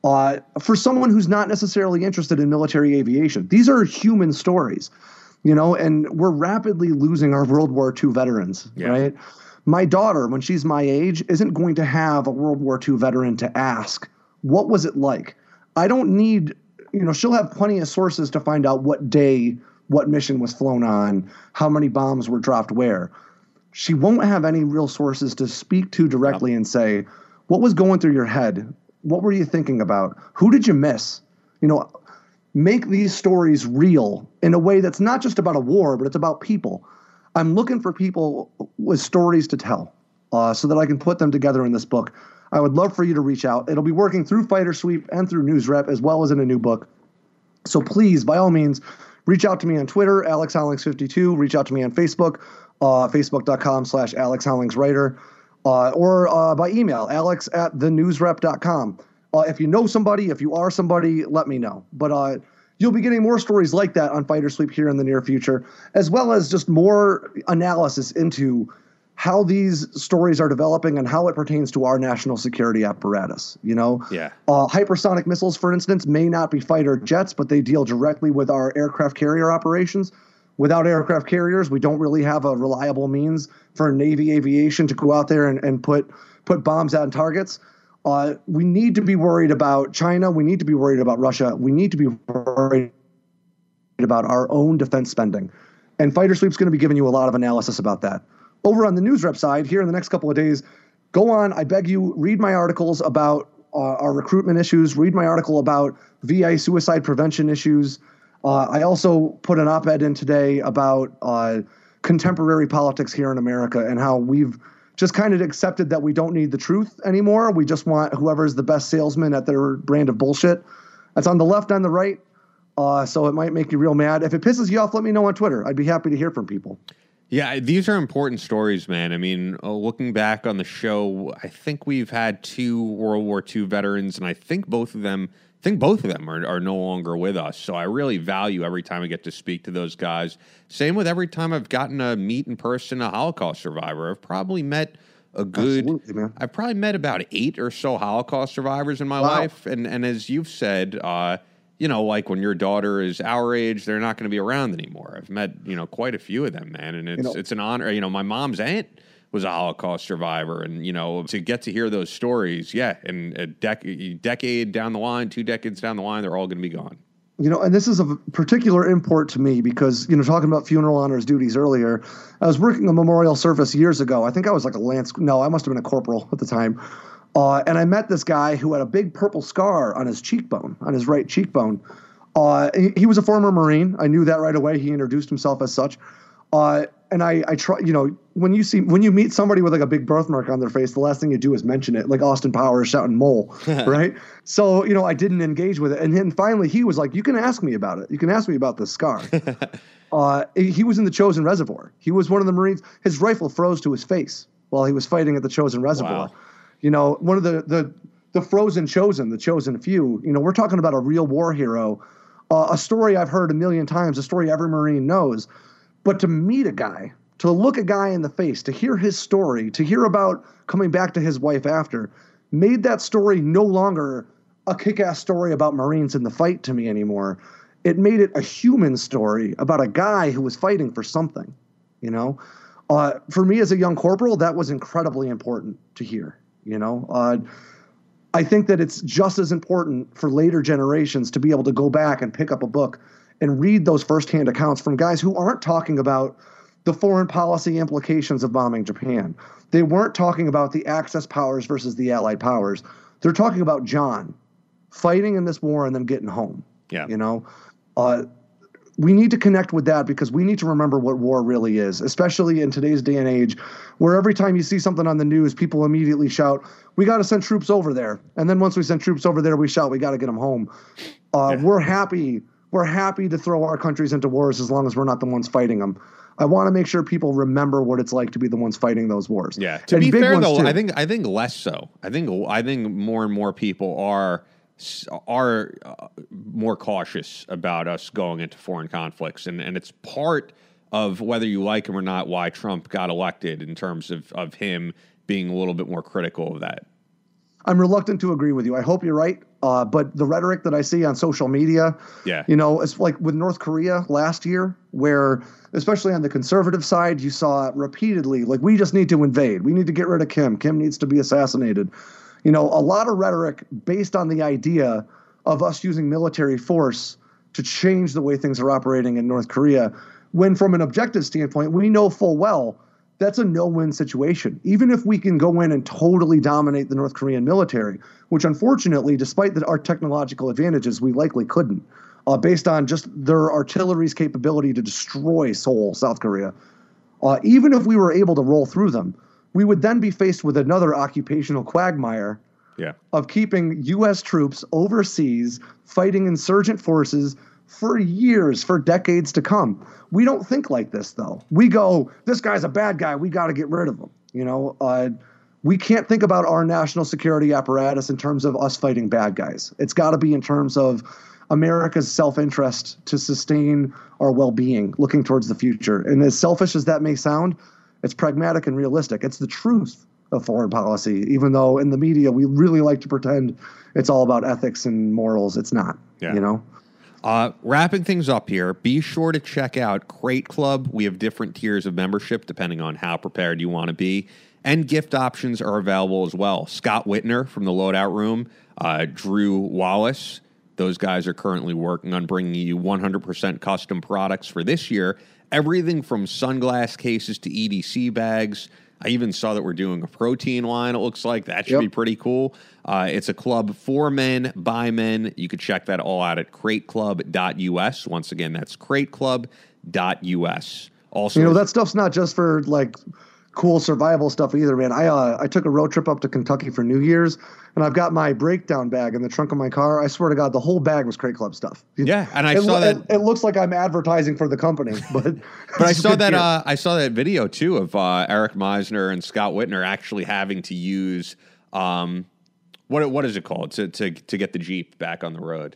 uh, for someone who's not necessarily interested in military aviation. These are human stories, you know, and we're rapidly losing our World War II veterans, yeah. right? My daughter, when she's my age, isn't going to have a World War II veteran to ask, what was it like? I don't need you know, she'll have plenty of sources to find out what day what mission was flown on, how many bombs were dropped where. She won't have any real sources to speak to directly and say, what was going through your head? What were you thinking about? Who did you miss? You know, make these stories real in a way that's not just about a war, but it's about people. I'm looking for people with stories to tell uh, so that I can put them together in this book. I would love for you to reach out. It'll be working through Fighter Sweep and through NewsRep as well as in a new book. So please, by all means, reach out to me on Twitter, Alex Hollings52. Reach out to me on Facebook, uh, facebook.com slash Alex uh, or uh, by email, alex at thenewsrep.com. Uh, if you know somebody, if you are somebody, let me know. But uh, you'll be getting more stories like that on Fighter Sweep here in the near future, as well as just more analysis into how these stories are developing and how it pertains to our national security apparatus. You know, yeah. Uh, hypersonic missiles, for instance, may not be fighter jets, but they deal directly with our aircraft carrier operations. Without aircraft carriers, we don't really have a reliable means for Navy aviation to go out there and, and put put bombs on targets. Uh, we need to be worried about China. We need to be worried about Russia. We need to be worried about our own defense spending. And Fighter Sweep's going to be giving you a lot of analysis about that over on the NewsRep side here in the next couple of days, go on. I beg you, read my articles about uh, our recruitment issues. Read my article about VA suicide prevention issues. Uh, I also put an op-ed in today about uh, contemporary politics here in America and how we've just kind of accepted that we don't need the truth anymore. We just want whoever's the best salesman at their brand of bullshit. That's on the left and the right. Uh, so it might make you real mad. If it pisses you off, let me know on Twitter. I'd be happy to hear from people. Yeah, these are important stories, man. I mean, uh, looking back on the show, I think we've had two World War II veterans, and I think both of them, I think both of them are, are no longer with us. So I really value every time I get to speak to those guys. Same with every time I've gotten to meet in person a Holocaust survivor. I've probably met a good. I've probably met about eight or so Holocaust survivors in my wow. life, and and as you've said. Uh, you know, like when your daughter is our age, they're not going to be around anymore. I've met, you know, quite a few of them, man, and it's you know, it's an honor. You know, my mom's aunt was a Holocaust survivor, and you know, to get to hear those stories, yeah, and a dec- decade down the line, two decades down the line, they're all going to be gone. You know, and this is of particular import to me because you know, talking about funeral honors duties earlier, I was working a memorial service years ago. I think I was like a lance. No, I must have been a corporal at the time uh, and I met this guy who had a big purple scar on his cheekbone, on his right cheekbone. Uh, he, he, was a former Marine. I knew that right away. He introduced himself as such. Uh, and I, I try, you know, when you see, when you meet somebody with like a big birthmark on their face, the last thing you do is mention it, like Austin Powers shouting mole, right? So, you know, I didn't engage with it. And then finally he was like, you can ask me about it. You can ask me about this scar. uh, he was in the Chosin Reservoir. He was one of the Marines. His rifle froze to his face while he was fighting at the Chosin Reservoir. Wow. You know, one of the the the frozen chosen, the chosen few. You know, we're talking about a real war hero, uh, a story I've heard a million times, a story every Marine knows. But to meet a guy, to look a guy in the face, to hear his story, to hear about coming back to his wife after, made that story no longer a kick-ass story about Marines in the fight to me anymore. It made it a human story about a guy who was fighting for something. You know, uh, for me as a young corporal, that was incredibly important to hear. You know, uh, I think that it's just as important for later generations to be able to go back and pick up a book and read those firsthand accounts from guys who aren't talking about the foreign policy implications of bombing Japan. They weren't talking about the Axis powers versus the Allied powers. They're talking about John fighting in this war and then getting home. Yeah. You know, uh, we need to connect with that because we need to remember what war really is, especially in today's day and age, where every time you see something on the news, people immediately shout, "We got to send troops over there," and then once we send troops over there, we shout, "We got to get them home." Uh, yeah. We're happy. We're happy to throw our countries into wars as long as we're not the ones fighting them. I want to make sure people remember what it's like to be the ones fighting those wars. Yeah. To and be fair, though, too. I think I think less so. I think I think more and more people are are uh, more cautious about us going into foreign conflicts, and and it's part of whether you like him or not why Trump got elected in terms of of him being a little bit more critical of that. I'm reluctant to agree with you. I hope you're right. Uh, but the rhetoric that I see on social media, yeah, you know, it's like with North Korea last year, where especially on the conservative side, you saw repeatedly like we just need to invade, we need to get rid of Kim, Kim needs to be assassinated you know, a lot of rhetoric based on the idea of us using military force to change the way things are operating in North Korea. When, from an objective standpoint, we know full well that's a no win situation. Even if we can go in and totally dominate the North Korean military, which unfortunately, despite the, our technological advantages, we likely couldn't, uh, based on just their artillery's capability to destroy Seoul, South Korea. Uh, even if we were able to roll through them, we would then be faced with another occupational quagmire yeah. of keeping U.S. troops overseas fighting insurgent forces for years, for decades to come. We don't think like this, though. We go, this guy's a bad guy. We got to get rid of him. You know, uh, we can't think about our national security apparatus in terms of us fighting bad guys. It's got to be in terms of America's self interest to sustain our well being, looking towards the future. And as selfish as that may sound, it's pragmatic and realistic. It's the truth of foreign policy, even though in the media we really like to pretend it's all about ethics and morals. It's not. Yeah. You know. Uh, wrapping things up here, be sure to check out Crate Club. We have different tiers of membership depending on how prepared you want to be. And gift options are available as well. Scott Whitner from the Loadout Room, uh, Drew Wallace, those guys are currently working on bringing you 100% custom products for this year everything from sunglass cases to EDC bags. I even saw that we're doing a protein line. It looks like that should yep. be pretty cool. Uh, it's a club for men by men. You could check that all out at crateclub.us. Once again, that's crateclub.us. Also, you know that stuff's not just for like cool survival stuff either, man. I uh, I took a road trip up to Kentucky for New Year's, and I've got my breakdown bag in the trunk of my car. I swear to God, the whole bag was Crate Club stuff. Yeah, and I it, saw that. It, it, looks like I'm advertising for the company, but but I saw that. Uh, I saw that video too of uh, Eric Meisner and Scott Whitner actually having to use um, what what is it called to to to get the Jeep back on the road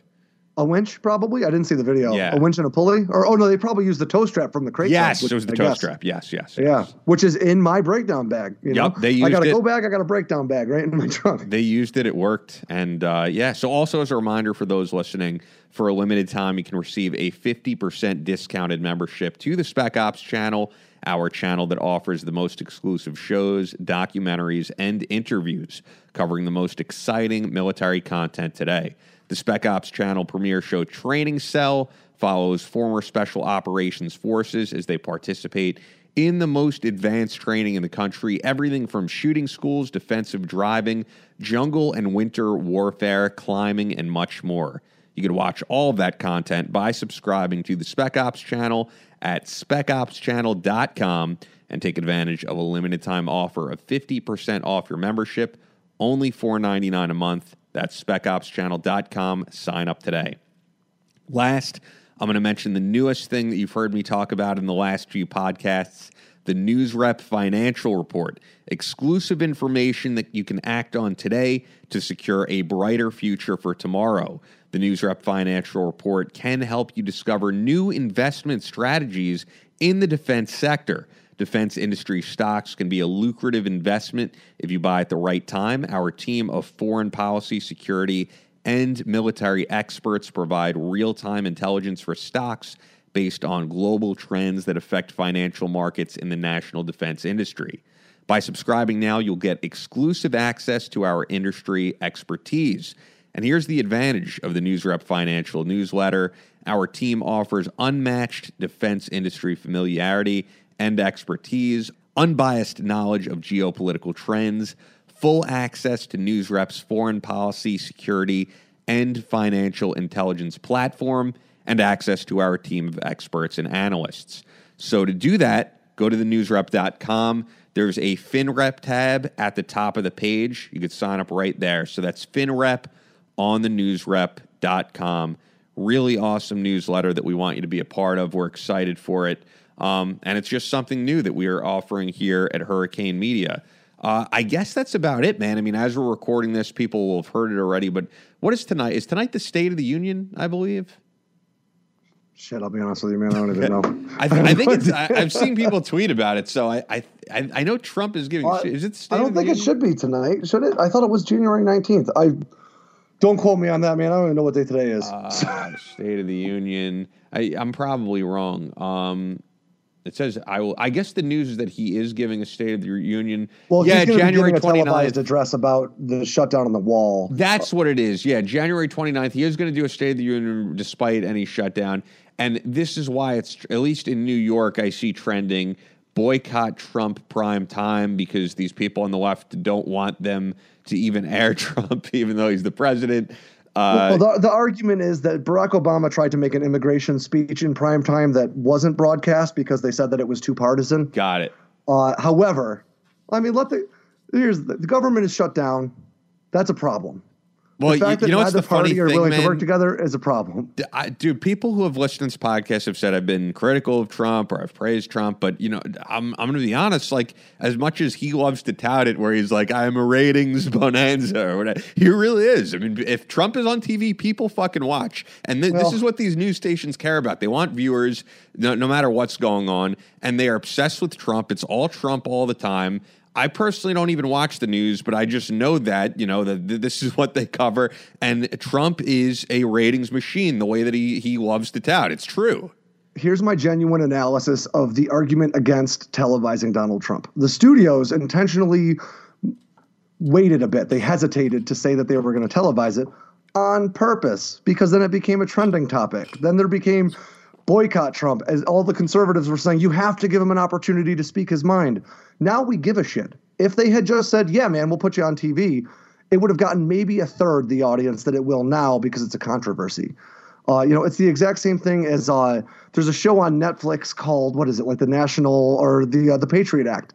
a winch, probably. I didn't see the video. Yeah. A winch and a pulley, or oh no, they probably used the tow strap from the crate. Yes, it was the I tow guess. strap. Yes, yes, Yeah, which is in my breakdown bag. You Yep, know? they I got a it. go bag. I got a breakdown bag right in my trunk. They used it. It worked. And uh, yeah, so also as a reminder for those listening, for a limited time, you can receive a 50% discounted membership to the Spec Ops channel, our channel that offers the most exclusive shows, documentaries, and interviews covering the most exciting military content today. The Spec Ops channel premiere show Training Cell follows former Special Operations Forces as they participate in the most advanced training in the country everything from shooting schools, defensive driving, jungle and winter warfare, climbing, and much more. You can watch all of that content by subscribing to the Spec Ops channel at specopschannel.com and take advantage of a limited time offer of 50% off your membership, only $4.99 a month. That's specopschannel.com. Sign up today. Last, I'm going to mention the newest thing that you've heard me talk about in the last few podcasts the NewsRep Financial Report. Exclusive information that you can act on today to secure a brighter future for tomorrow. The NewsRep Financial Report can help you discover new investment strategies in the defense sector. Defense industry stocks can be a lucrative investment if you buy at the right time. Our team of foreign policy, security, and military experts provide real time intelligence for stocks based on global trends that affect financial markets in the national defense industry. By subscribing now, you'll get exclusive access to our industry expertise. And here's the advantage of the NewsRep Financial newsletter our team offers unmatched defense industry familiarity and expertise, unbiased knowledge of geopolitical trends, full access to NewsRep's foreign policy, security, and financial intelligence platform, and access to our team of experts and analysts. So to do that, go to thenewsrep.com. There's a FinRep tab at the top of the page. You could sign up right there. So that's FinRep on the newsrep.com. Really awesome newsletter that we want you to be a part of. We're excited for it. Um, and it's just something new that we are offering here at Hurricane Media. Uh, I guess that's about it, man. I mean, as we're recording this, people will have heard it already. But what is tonight? Is tonight the State of the Union? I believe. Shit, I'll be honest with you, man. I don't even know. I, th- I think it's. I, I've seen people tweet about it, so I I, I know Trump is giving. Is it? the State I don't think it should be tonight. Should it? I thought it was January 19th. I don't quote me on that, man. I don't even know what day today is. Uh, State of the Union. I, I'm probably wrong. Um, it says I will. I guess the news is that he is giving a State of the Union. well, yeah, he's January be giving a televised address about the shutdown on the wall. That's what it is. Yeah, January 29th. He is going to do a State of the Union despite any shutdown. And this is why it's, at least in New York, I see trending boycott Trump prime time because these people on the left don't want them to even air Trump, even though he's the president. Uh, well, the, the argument is that Barack Obama tried to make an immigration speech in prime time that wasn't broadcast because they said that it was too partisan. got it. Uh, however, I mean, let the here's the, the government is shut down. That's a problem. Well, the fact you, you know neither the funny party are thing, willing man? to work together is a problem. I, dude, people who have listened to this podcast have said I've been critical of Trump or I've praised Trump, but you know, I'm I'm going to be honest. Like, as much as he loves to tout it, where he's like, "I'm a ratings bonanza" or whatever, he really is. I mean, if Trump is on TV, people fucking watch, and th- this is what these news stations care about. They want viewers, no, no matter what's going on, and they are obsessed with Trump. It's all Trump all the time. I personally don't even watch the news, but I just know that, you know, that this is what they cover. And Trump is a ratings machine the way that he, he loves to tout. It's true. Here's my genuine analysis of the argument against televising Donald Trump. The studios intentionally waited a bit. They hesitated to say that they were going to televise it on purpose because then it became a trending topic. Then there became boycott Trump as all the conservatives were saying you have to give him an opportunity to speak his mind. Now we give a shit. If they had just said, "Yeah, man, we'll put you on TV," it would have gotten maybe a third the audience that it will now because it's a controversy. Uh, you know, it's the exact same thing as uh, there's a show on Netflix called what is it like the National or the uh, the Patriot Act.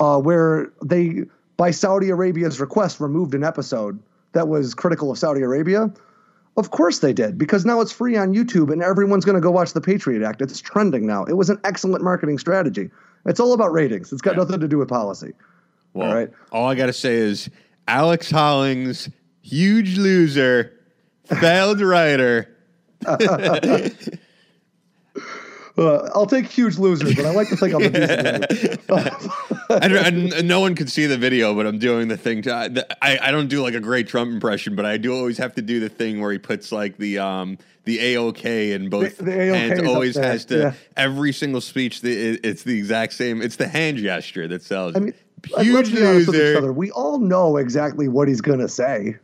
uh, where they, by Saudi Arabia's request, removed an episode that was critical of Saudi Arabia. Of course they did, because now it's free on YouTube and everyone's going to go watch the Patriot Act. It's trending now. It was an excellent marketing strategy. It's all about ratings. It's got Yeah. nothing to do with policy. Well, All right. all I got to say is Alex Hollings, huge loser, failed writer. Uh, I'll take huge losers, but I like to think I'm a decent loser. and, and no one could see the video, but I'm doing the thing. To, I, I don't do like a great Trump impression, but I do always have to do the thing where he puts like the um the AOK in both The- the AOK hands. Always has to yeah. every single speech. The, it, it's the exact same. It's the hand gesture that sells. I mean, huge be with each loser. other. We all know exactly what he's going to say.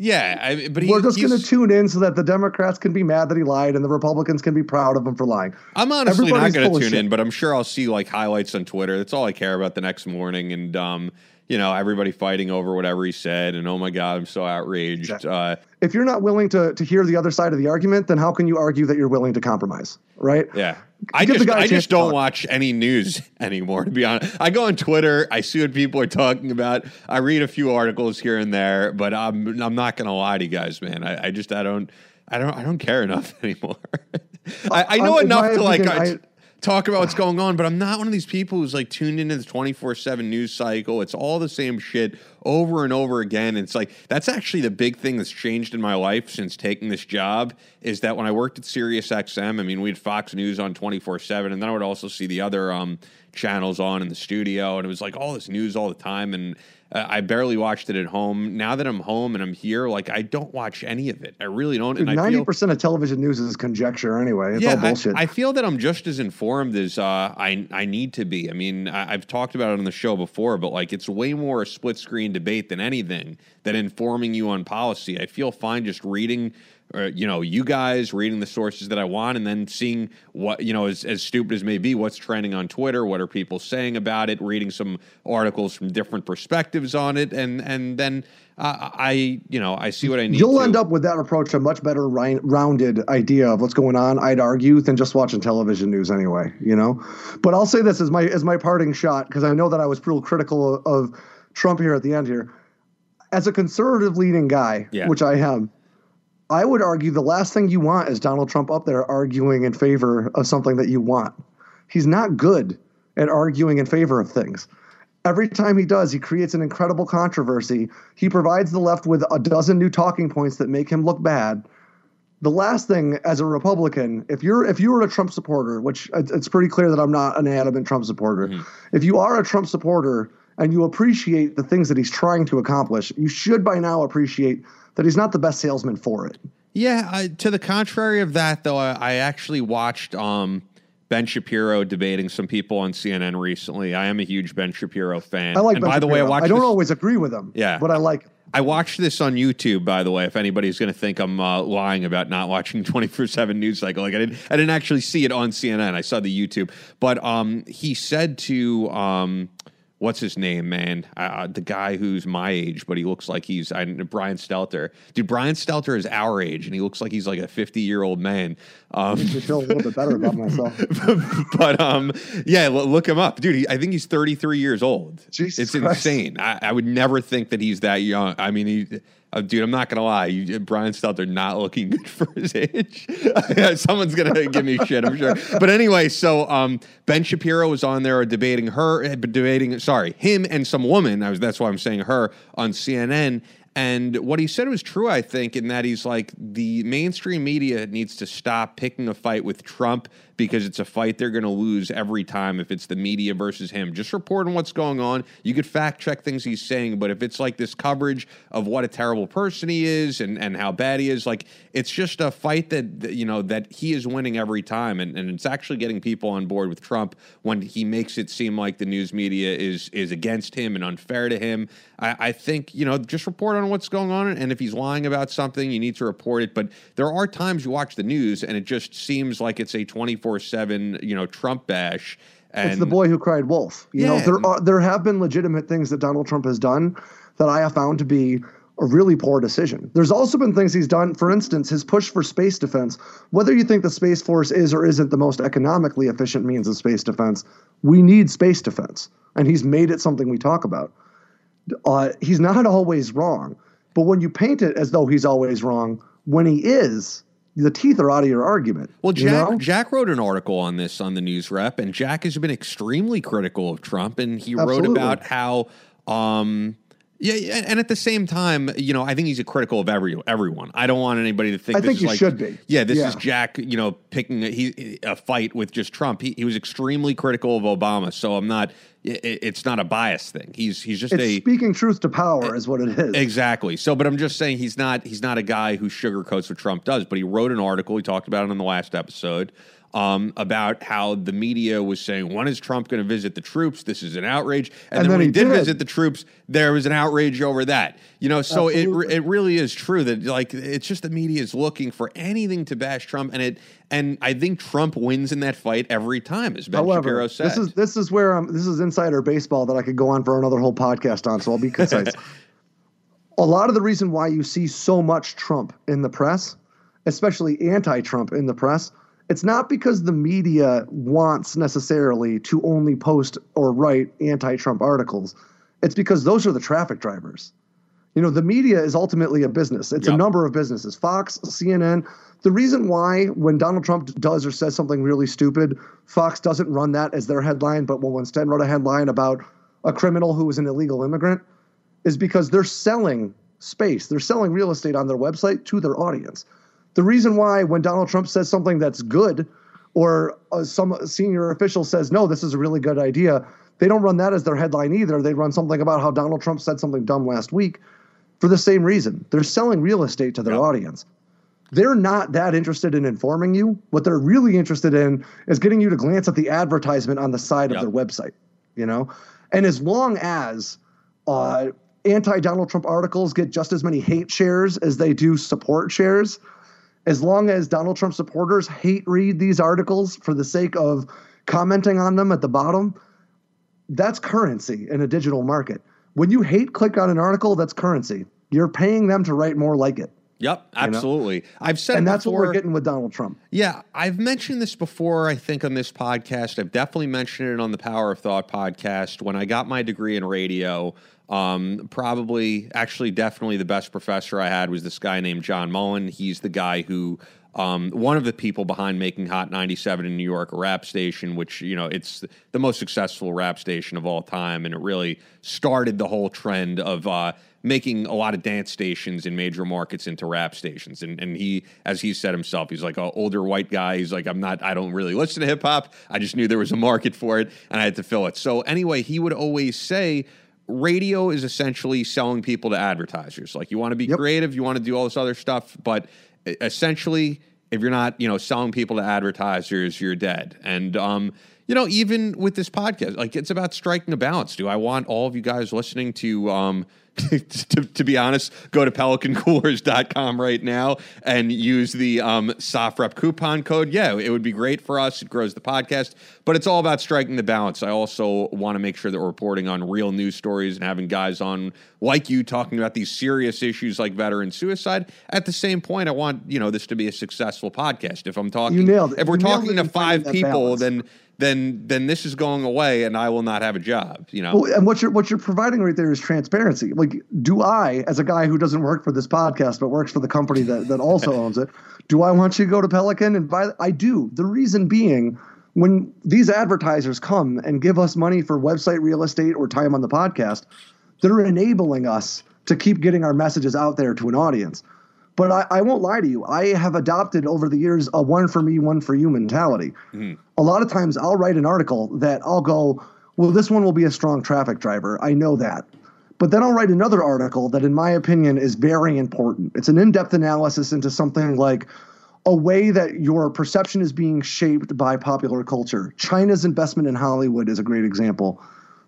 Yeah, I, but he, We're just going to tune in so that the Democrats can be mad that he lied and the Republicans can be proud of him for lying. I'm honestly Everybody's not going to tune in, but I'm sure I'll see like highlights on Twitter. That's all I care about the next morning, and um, you know, everybody fighting over whatever he said, and oh my god, I'm so outraged. Exactly. Uh, If you're not willing to, to hear the other side of the argument, then how can you argue that you're willing to compromise? Right? yeah, I just I just don't watch any news anymore. To be honest, I go on Twitter, I see what people are talking about, I read a few articles here and there, but I'm I'm not going to lie to you guys, man. I, I just I don't I don't I don't care enough anymore. I, I know Um, enough to like. I- talk about what's going on, but I'm not one of these people who's like tuned into the 24 7 news cycle. It's all the same shit over and over again. It's like that's actually the big thing that's changed in my life since taking this job is that when I worked at Sirius XM, I mean, we had Fox News on 24 7, and then I would also see the other um, channels on in the studio, and it was like all this news all the time. And uh, I barely watched it at home. Now that I'm home and I'm here, like I don't watch any of it. I really don't. And ninety percent of television news is conjecture anyway. It's all I- bullshit. I, feel that I'm just as informed as uh, I I need to be. I mean, I, I've talked about it on the show before, but like it's way more a split screen debate than anything than informing you on policy. I feel fine just reading. Uh, you know, you guys reading the sources that I want, and then seeing what you know, as, as stupid as may be, what's trending on Twitter, what are people saying about it, reading some articles from different perspectives on it, and and then uh, I, you know, I see what I need. You'll to. end up with that approach a much better ri- rounded idea of what's going on. I'd argue than just watching television news anyway. You know, but I'll say this as my as my parting shot because I know that I was real critical of, of Trump here at the end here. As a conservative leading guy, Yeah. which I am, I would argue the last thing you want is Donald Trump up there arguing in favor of something that you want. He's not good at arguing in favor of things. Every time he does, he creates an incredible controversy. He provides the left with a dozen new talking points that make him look bad. The last thing, as a Republican, if you're if you were a Trump supporter, which it's it's pretty clear that I'm not an adamant Trump supporter, mm-hmm. if you are a Trump supporter and you appreciate the things that he's trying to accomplish, you should by now appreciate that he's not the best salesman for it. Yeah, I, to the contrary of that, though, I, I actually watched um, Ben Shapiro debating some people on CNN recently. I am a huge Ben Shapiro fan. I like. And Ben by the way, I Shapiro. watched. I don't this, always agree with him. Yeah. but I like. him. I watched this on YouTube. By the way, if anybody's going to think I'm uh, lying about not watching 24 seven news cycle, like I didn't, I didn't actually see it on CNN. I saw the YouTube, but um, he said to um. What's his name, man? Uh, the guy who's my age, but he looks like he's I, Brian Stelter. Dude, Brian Stelter is our age, and he looks like he's like a fifty-year-old man. Um, me feel a little bit better about myself. but um, yeah, lo- look him up, dude. He, I think he's 33 years old. Jesus it's Christ. insane. I, I would never think that he's that young. I mean, he, uh, dude, I'm not gonna lie. You, Brian Stelter not looking good for his age. Someone's gonna give me shit, I'm sure. But anyway, so um, Ben Shapiro was on there debating her, eh, debating sorry, him and some woman. I was that's why I'm saying her on CNN. And what he said was true, I think, in that he's like the mainstream media needs to stop picking a fight with Trump because it's a fight they're going to lose every time if it's the media versus him. Just reporting what's going on. You could fact check things he's saying, but if it's like this coverage of what a terrible person he is and, and how bad he is, like it's just a fight that, you know that he is winning every time, and, and it's actually getting people on board with Trump when he makes it seem like the news media is is against him and unfair to him. I, I think you know just report on what's going on, and if he's lying about something, you need to report it. But there are times you watch the news and it just seems like it's a twenty four seven you know Trump bash. And it's the boy who cried wolf. You know, there are there have been legitimate things that Donald Trump has done that I have found to be a really poor decision. There's also been things he's done, for instance, his push for space defense. Whether you think the Space Force is or isn't the most economically efficient means of space defense, we need space defense. And he's made it something we talk about. Uh, he's not always wrong, but when you paint it as though he's always wrong, when he is, the teeth are out of your argument. Well, you Jack, know? Jack wrote an article on this on the NewsRep, and Jack has been extremely critical of Trump, and he wrote about how. Um, yeah, and at the same time, you know, I think he's a critical of every everyone. I don't want anybody to think. I this think is you like, should be. Yeah, this Yeah. is Jack. You know, picking a, he, a fight with just Trump. He, he was extremely critical of Obama, so I'm not. It, it's not a bias thing. He's he's just It's a speaking truth to power, is what it is. Exactly. So, but I'm just saying he's not he's not a guy who sugarcoats what Trump does. But he wrote an article. He talked about it in the last episode um, about how the media was saying, "When is Trump going to visit the troops? This is an outrage." And, And then, then when he did, did. visit the troops, there was an outrage over that. You know, so it Absolutely. it really is true that like it's just the media is looking for anything to bash Trump, and it and I think Trump wins in that fight every time, as Ben However, Shapiro said. this is this is where um, this is insider baseball that I could go on for another whole podcast on. So I'll be concise. a lot of the reason why you see so much Trump in the press, especially anti-Trump in the press, it's not because the media wants necessarily to only post or write anti-Trump articles. It's because those are the traffic drivers. You know, the media is ultimately a business. It's a number of businesses. Fox, CNN. The reason why when Donald Trump does or says something really stupid, Fox doesn't run that as their headline, but will instead write a headline about a criminal who was an illegal immigrant, is because they're selling space. They're selling real estate on their website to their audience. The reason why when Donald Trump says something that's good, or uh, some senior official says, no, this is a really good idea, they don't run that as their headline either. They run something about how Donald Trump said something dumb last week for the same reason. They're selling real estate to their Yep. audience. They're not that interested in informing you. What they're really interested in is getting you to glance at the advertisement on the side Yep. of their website, you know? And as long as uh, anti Donald Trump articles get just as many hate shares as they do support shares, as long as Donald Trump supporters hate read these articles for the sake of commenting on them at the bottom, that's currency in a digital market. When you hate click on an article, that's currency. You're paying them to write more like it. Yep, absolutely. I've said And that's what we're getting with Donald Trump. Yeah, I've mentioned this before, I think, on this podcast. I've definitely mentioned it on the Power of Thought podcast. When I got my degree in radio, um, probably, actually, definitely the best professor I had was this guy named John Mullen. He's the guy who, um, one of the people behind making Hot 97 in New York a rap station, which, you know, it's the most successful rap station of all time. And it really started the whole trend of, uh, making a lot of dance stations in major markets into rap stations. And and he, as he said himself, he's like an older white guy. He's like, I'm not, I don't really listen to hip hop. I just knew there was a market for it and I had to fill it. So anyway, he would always say, radio is essentially selling people to advertisers. Like you want to be Yep. creative, you want to do all this other stuff, but essentially, if you're not, you know, selling people to advertisers, you're dead. And um, you know, even with this podcast, like it's about striking a balance. Do I want all of you guys listening to um to, to be honest, go to pelicancoolers.com right now and use the um, SOFREP coupon code. Yeah, it would be great for us. It grows the podcast, but it's all about striking the balance. I also want to make sure that we're reporting on real news stories and having guys on like you talking about these serious issues like veteran suicide. At the same point, I want you know this to be a successful podcast. If I'm talking, You nailed it. if we're You talking to five people, balance. then then then this is going away, and I will not have a job. You know. Well, and what you're what you're providing right there is transparency. Like, do I, as a guy who doesn't work for this podcast but works for the company that that also owns it, do I want you to go to Pelican and buy? I do. The reason being, when these advertisers come and give us money for website real estate or time on the podcast, they're enabling us to keep getting our messages out there to an audience. But I, I won't lie to you. I have adopted over the years a one for me, one for you mentality. Mm-hmm. A lot of times I'll write an article that I'll go, well, this one will be a strong traffic driver. I know that. But then I'll write another article that, in my opinion, is very important. It's an in depth analysis into something like a way that your perception is being shaped by popular culture. China's investment in Hollywood is a great example.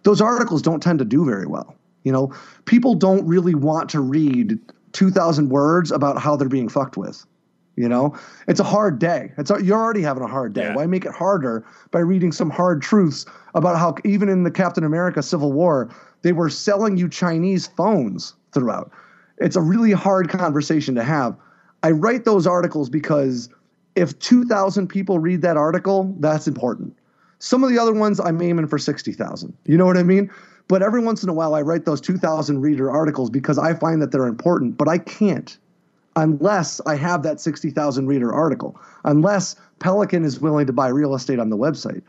Those articles don't tend to do very well. You know, people don't really want to read 2,000 words about how they're being fucked with. You know, it's a hard day. It's you're already having a hard day. Yeah. Why make it harder by reading some hard truths about how even in the Captain America Civil War they were selling you Chinese phones throughout? It's a really hard conversation to have. I write those articles because if 2,000 people read that article, that's important. Some of the other ones, I'm aiming for 60,000. You know what I mean? But every once in a while, I write those 2,000 reader articles because I find that they're important, but I can't unless I have that 60,000 reader article, unless Pelican is willing to buy real estate on the website.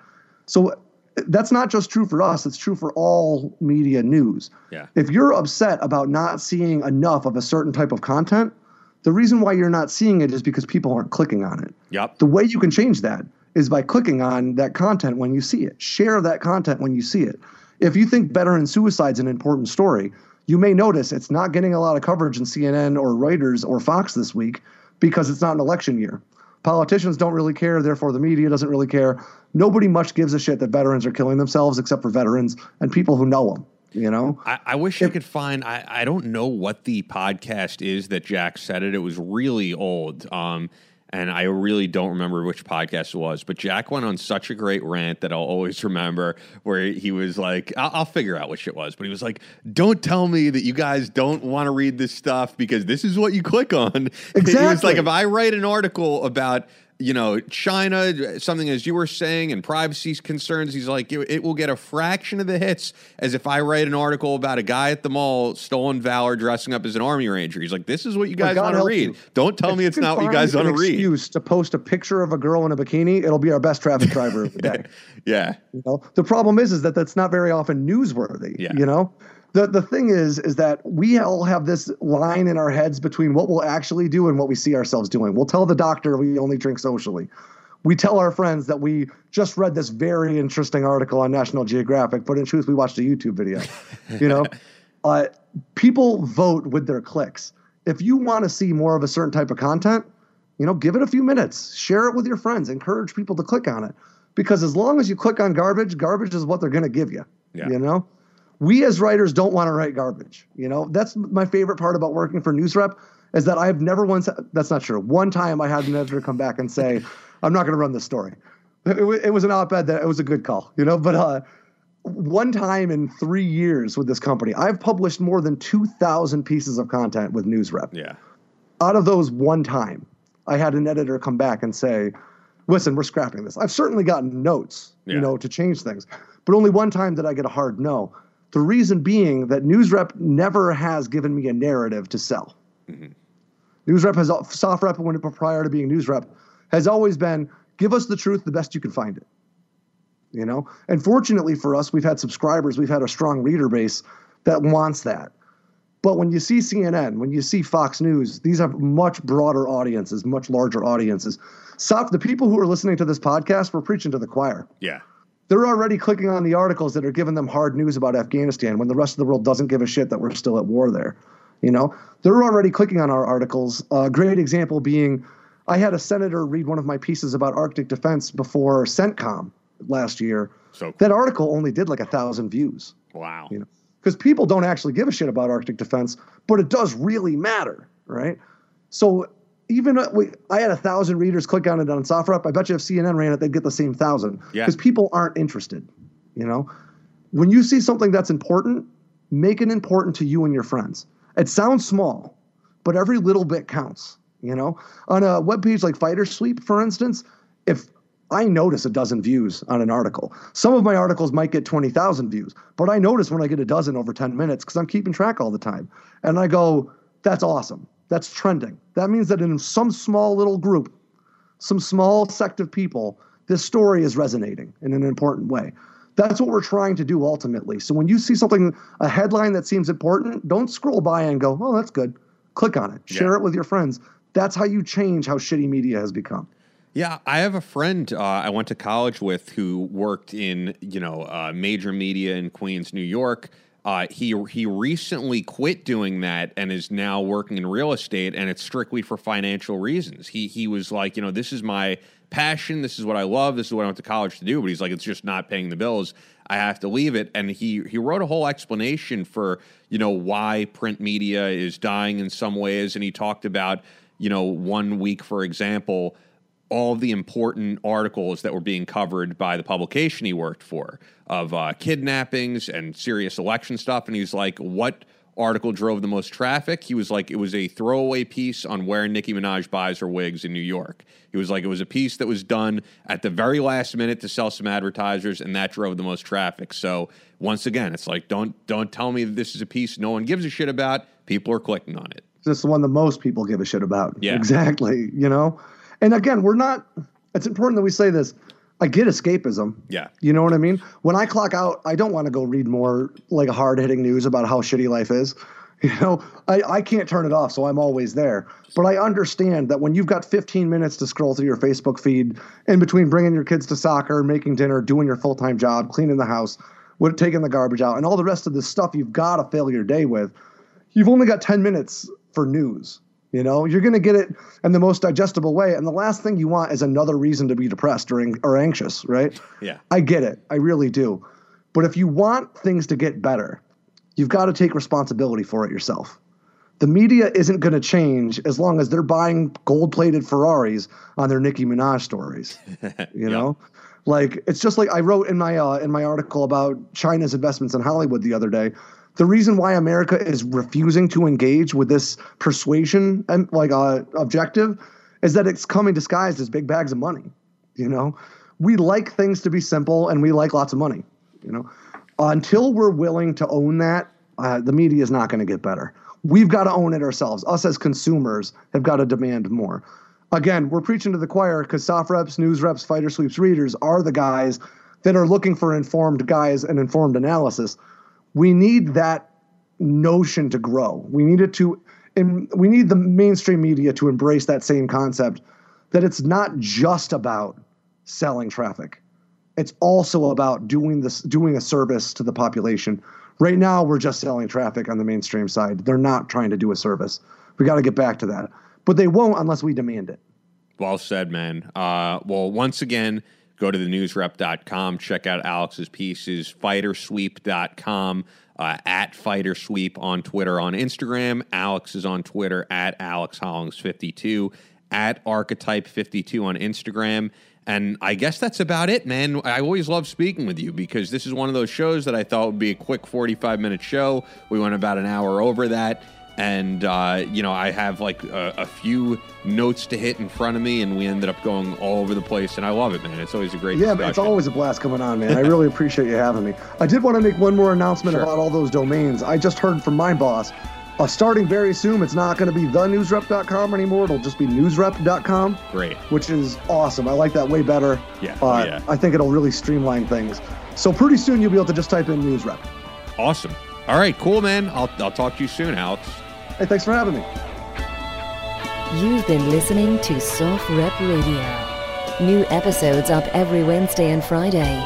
So that's not just true for us, it's true for all media news. Yeah. If you're upset about not seeing enough of a certain type of content, the reason why you're not seeing it is because people aren't clicking on it. Yep. The way you can change that is by clicking on that content when you see it. Share that content when you see it. If you think veteran suicide's an important story, you may notice it's not getting a lot of coverage in CNN or Reuters or Fox this week because it's not an election year. Politicians don't really care, therefore the media doesn't really care. Nobody much gives a shit that veterans are killing themselves except for veterans and people who know them. You know, I, I wish I could find. I, I don't know what the podcast is that Jack said it. It was really old. Um, and I really don't remember which podcast it was, but Jack went on such a great rant that I'll always remember where he was like, I'll, I'll, figure out which it was, but he was like, don't tell me that you guys don't want to read this stuff because this is what you click on. Exactly. He was like, if I write an article about you know, China, something as you were saying, and privacy concerns. He's like, it, it, will get a fraction of the hits as if I write an article about a guy at the mall stolen valor dressing up as an army ranger. He's like, this is what you guys want to read. You. Don't tell if me it's not what you guys want to read. Excuse to post a picture of a girl in a bikini, it'll be our best traffic driver of the day. yeah. You know, the problem is, is that that's not very often newsworthy. Yeah. You know, the the thing is is that we all have this line in our heads between what we'll actually do and what we see ourselves doing. We'll tell the doctor we only drink socially. We tell our friends that we just read this very interesting article on National Geographic, but in truth, we watched a YouTube video. you know, uh, people vote with their clicks. If you want to see more of a certain type of content, you know, give it a few minutes, share it with your friends, encourage people to click on it, because as long as you click on garbage, garbage is what they're going to give you. Yeah. You know we as writers don't want to write garbage. You know, that's my favorite part about working for NewsRep is that I've never once. That's not true. One time I had an editor come back and say, "I'm not going to run this story." It, it, was an op-ed that it was a good call, you know. But uh, one time in three years with this company, I've published more than 2,000 pieces of content with NewsRep. Yeah. Out of those, one time, I had an editor come back and say, "Listen, we're scrapping this." I've certainly gotten notes, yeah. you know, to change things, but only one time did I get a hard no. The reason being that NewsRep never has given me a narrative to sell. Mm-hmm. NewsRep has SoftRep when it prior to being NewsRep has always been give us the truth the best you can find it. You know, and fortunately for us, we've had subscribers, we've had a strong reader base that wants that. But when you see CNN, when you see Fox News, these have much broader audiences, much larger audiences. Soft, the people who are listening to this podcast, we're preaching to the choir. Yeah they're already clicking on the articles that are giving them hard news about Afghanistan when the rest of the world doesn't give a shit that we're still at war there. You know, they're already clicking on our articles. A uh, great example being, I had a senator read one of my pieces about Arctic defense before CENTCOM last year. So that article only did like a thousand views. Wow. You know, because people don't actually give a shit about Arctic defense, but it does really matter, right? So even uh, we, I had a thousand readers click on it on SoftRep. I bet you if CNN ran it, they'd get the same thousand. Yeah. Because people aren't interested. You know, when you see something that's important, make it important to you and your friends. It sounds small, but every little bit counts. You know, on a web page like Fighter Sweep, for instance, if I notice a dozen views on an article. Some of my articles might get 20,000 views, but I notice when I get a dozen over 10 minutes because I'm keeping track all the time. And I go, that's awesome. That's trending. That means that in some small little group, some small sect of people, this story is resonating in an important way. That's what we're trying to do ultimately. So when you see something, a headline that seems important, don't scroll by and go, oh, that's good. Click on it, share yeah. it with your friends. That's how you change how shitty media has become. Yeah, I have a friend uh, I went to college with who worked in you know uh, major media in Queens, New York. Uh, he he recently quit doing that and is now working in real estate, and it's strictly for financial reasons. He he was like, you know, this is my passion, this is what I love, this is what I went to college to do. But he's like, it's just not paying the bills. I have to leave it. And he he wrote a whole explanation for you know why print media is dying in some ways, and he talked about you know one week, for example all the important articles that were being covered by the publication he worked for of uh, kidnappings and serious election stuff. And he's like, what article drove the most traffic. He was like, it was a throwaway piece on where Nicki Minaj buys her wigs in New York. He was like, it was a piece that was done at the very last minute to sell some advertisers, and that drove the most traffic. So once again, it's like, don't don't tell me that this is a piece no one gives a shit about. People are clicking on it. It's the one that most people give a shit about. Yeah. Exactly. You know? And again, we're not, it's important that we say this. I get escapism. Yeah. You know what I mean? When I clock out, I don't want to go read more like hard hitting news about how shitty life is. You know, I, I can't turn it off, so I'm always there. But I understand that when you've got 15 minutes to scroll through your Facebook feed in between bringing your kids to soccer, making dinner, doing your full time job, cleaning the house, taking the garbage out, and all the rest of the stuff you've got to fill your day with, you've only got 10 minutes for news. You know, you're going to get it in the most digestible way. And the last thing you want is another reason to be depressed or, or anxious, right? Yeah. I get it. I really do. But if you want things to get better, you've got to take responsibility for it yourself. The media isn't going to change as long as they're buying gold plated Ferraris on their Nicki Minaj stories. You know? Like it's just like I wrote in my uh, in my article about China's investments in Hollywood the other day the reason why America is refusing to engage with this persuasion and like uh, objective is that it's coming disguised as big bags of money. You know, we like things to be simple and we like lots of money. You know, until we're willing to own that, uh, the media is not going to get better. We've got to own it ourselves. Us as consumers have got to demand more. Again, we're preaching to the choir because soft reps, news reps, fighter sweeps readers are the guys that are looking for informed guys and informed analysis we need that notion to grow. We need it to, and we need the mainstream media to embrace that same concept that it's not just about selling traffic. It's also about doing this, doing a service to the population. Right now, we're just selling traffic on the mainstream side. They're not trying to do a service. We got to get back to that, but they won't unless we demand it. Well said, man. Uh, well, once again, Go to the newsrep.com, check out Alex's pieces, fightersweep.com, uh, at fightersweep on Twitter, on Instagram. Alex is on Twitter at Alex Hollings52, at Archetype52 on Instagram. And I guess that's about it, man. I always love speaking with you because this is one of those shows that I thought would be a quick 45 minute show. We went about an hour over that and uh, you know I have like a, a, few notes to hit in front of me, and we ended up going all over the place, and I love it, man. It's always a great yeah, discussion. it's always a blast coming on, man. I really appreciate you having me. I did want to make one more announcement sure. about all those domains. I just heard from my boss. Uh, starting very soon, it's not going to be thenewsrep.com anymore. It'll just be newsrep.com. Great. Which is awesome. I like that way better. Yeah. Uh, yeah. I think it'll really streamline things. So pretty soon you'll be able to just type in newsrep. Awesome. All right, cool, man. I'll, I'll talk to you soon, Alex. Hey, thanks for having me. You've been listening to Soft Rep Radio. New episodes up every Wednesday and Friday.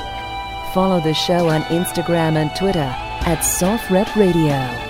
Follow the show on Instagram and Twitter at Soft Rep Radio.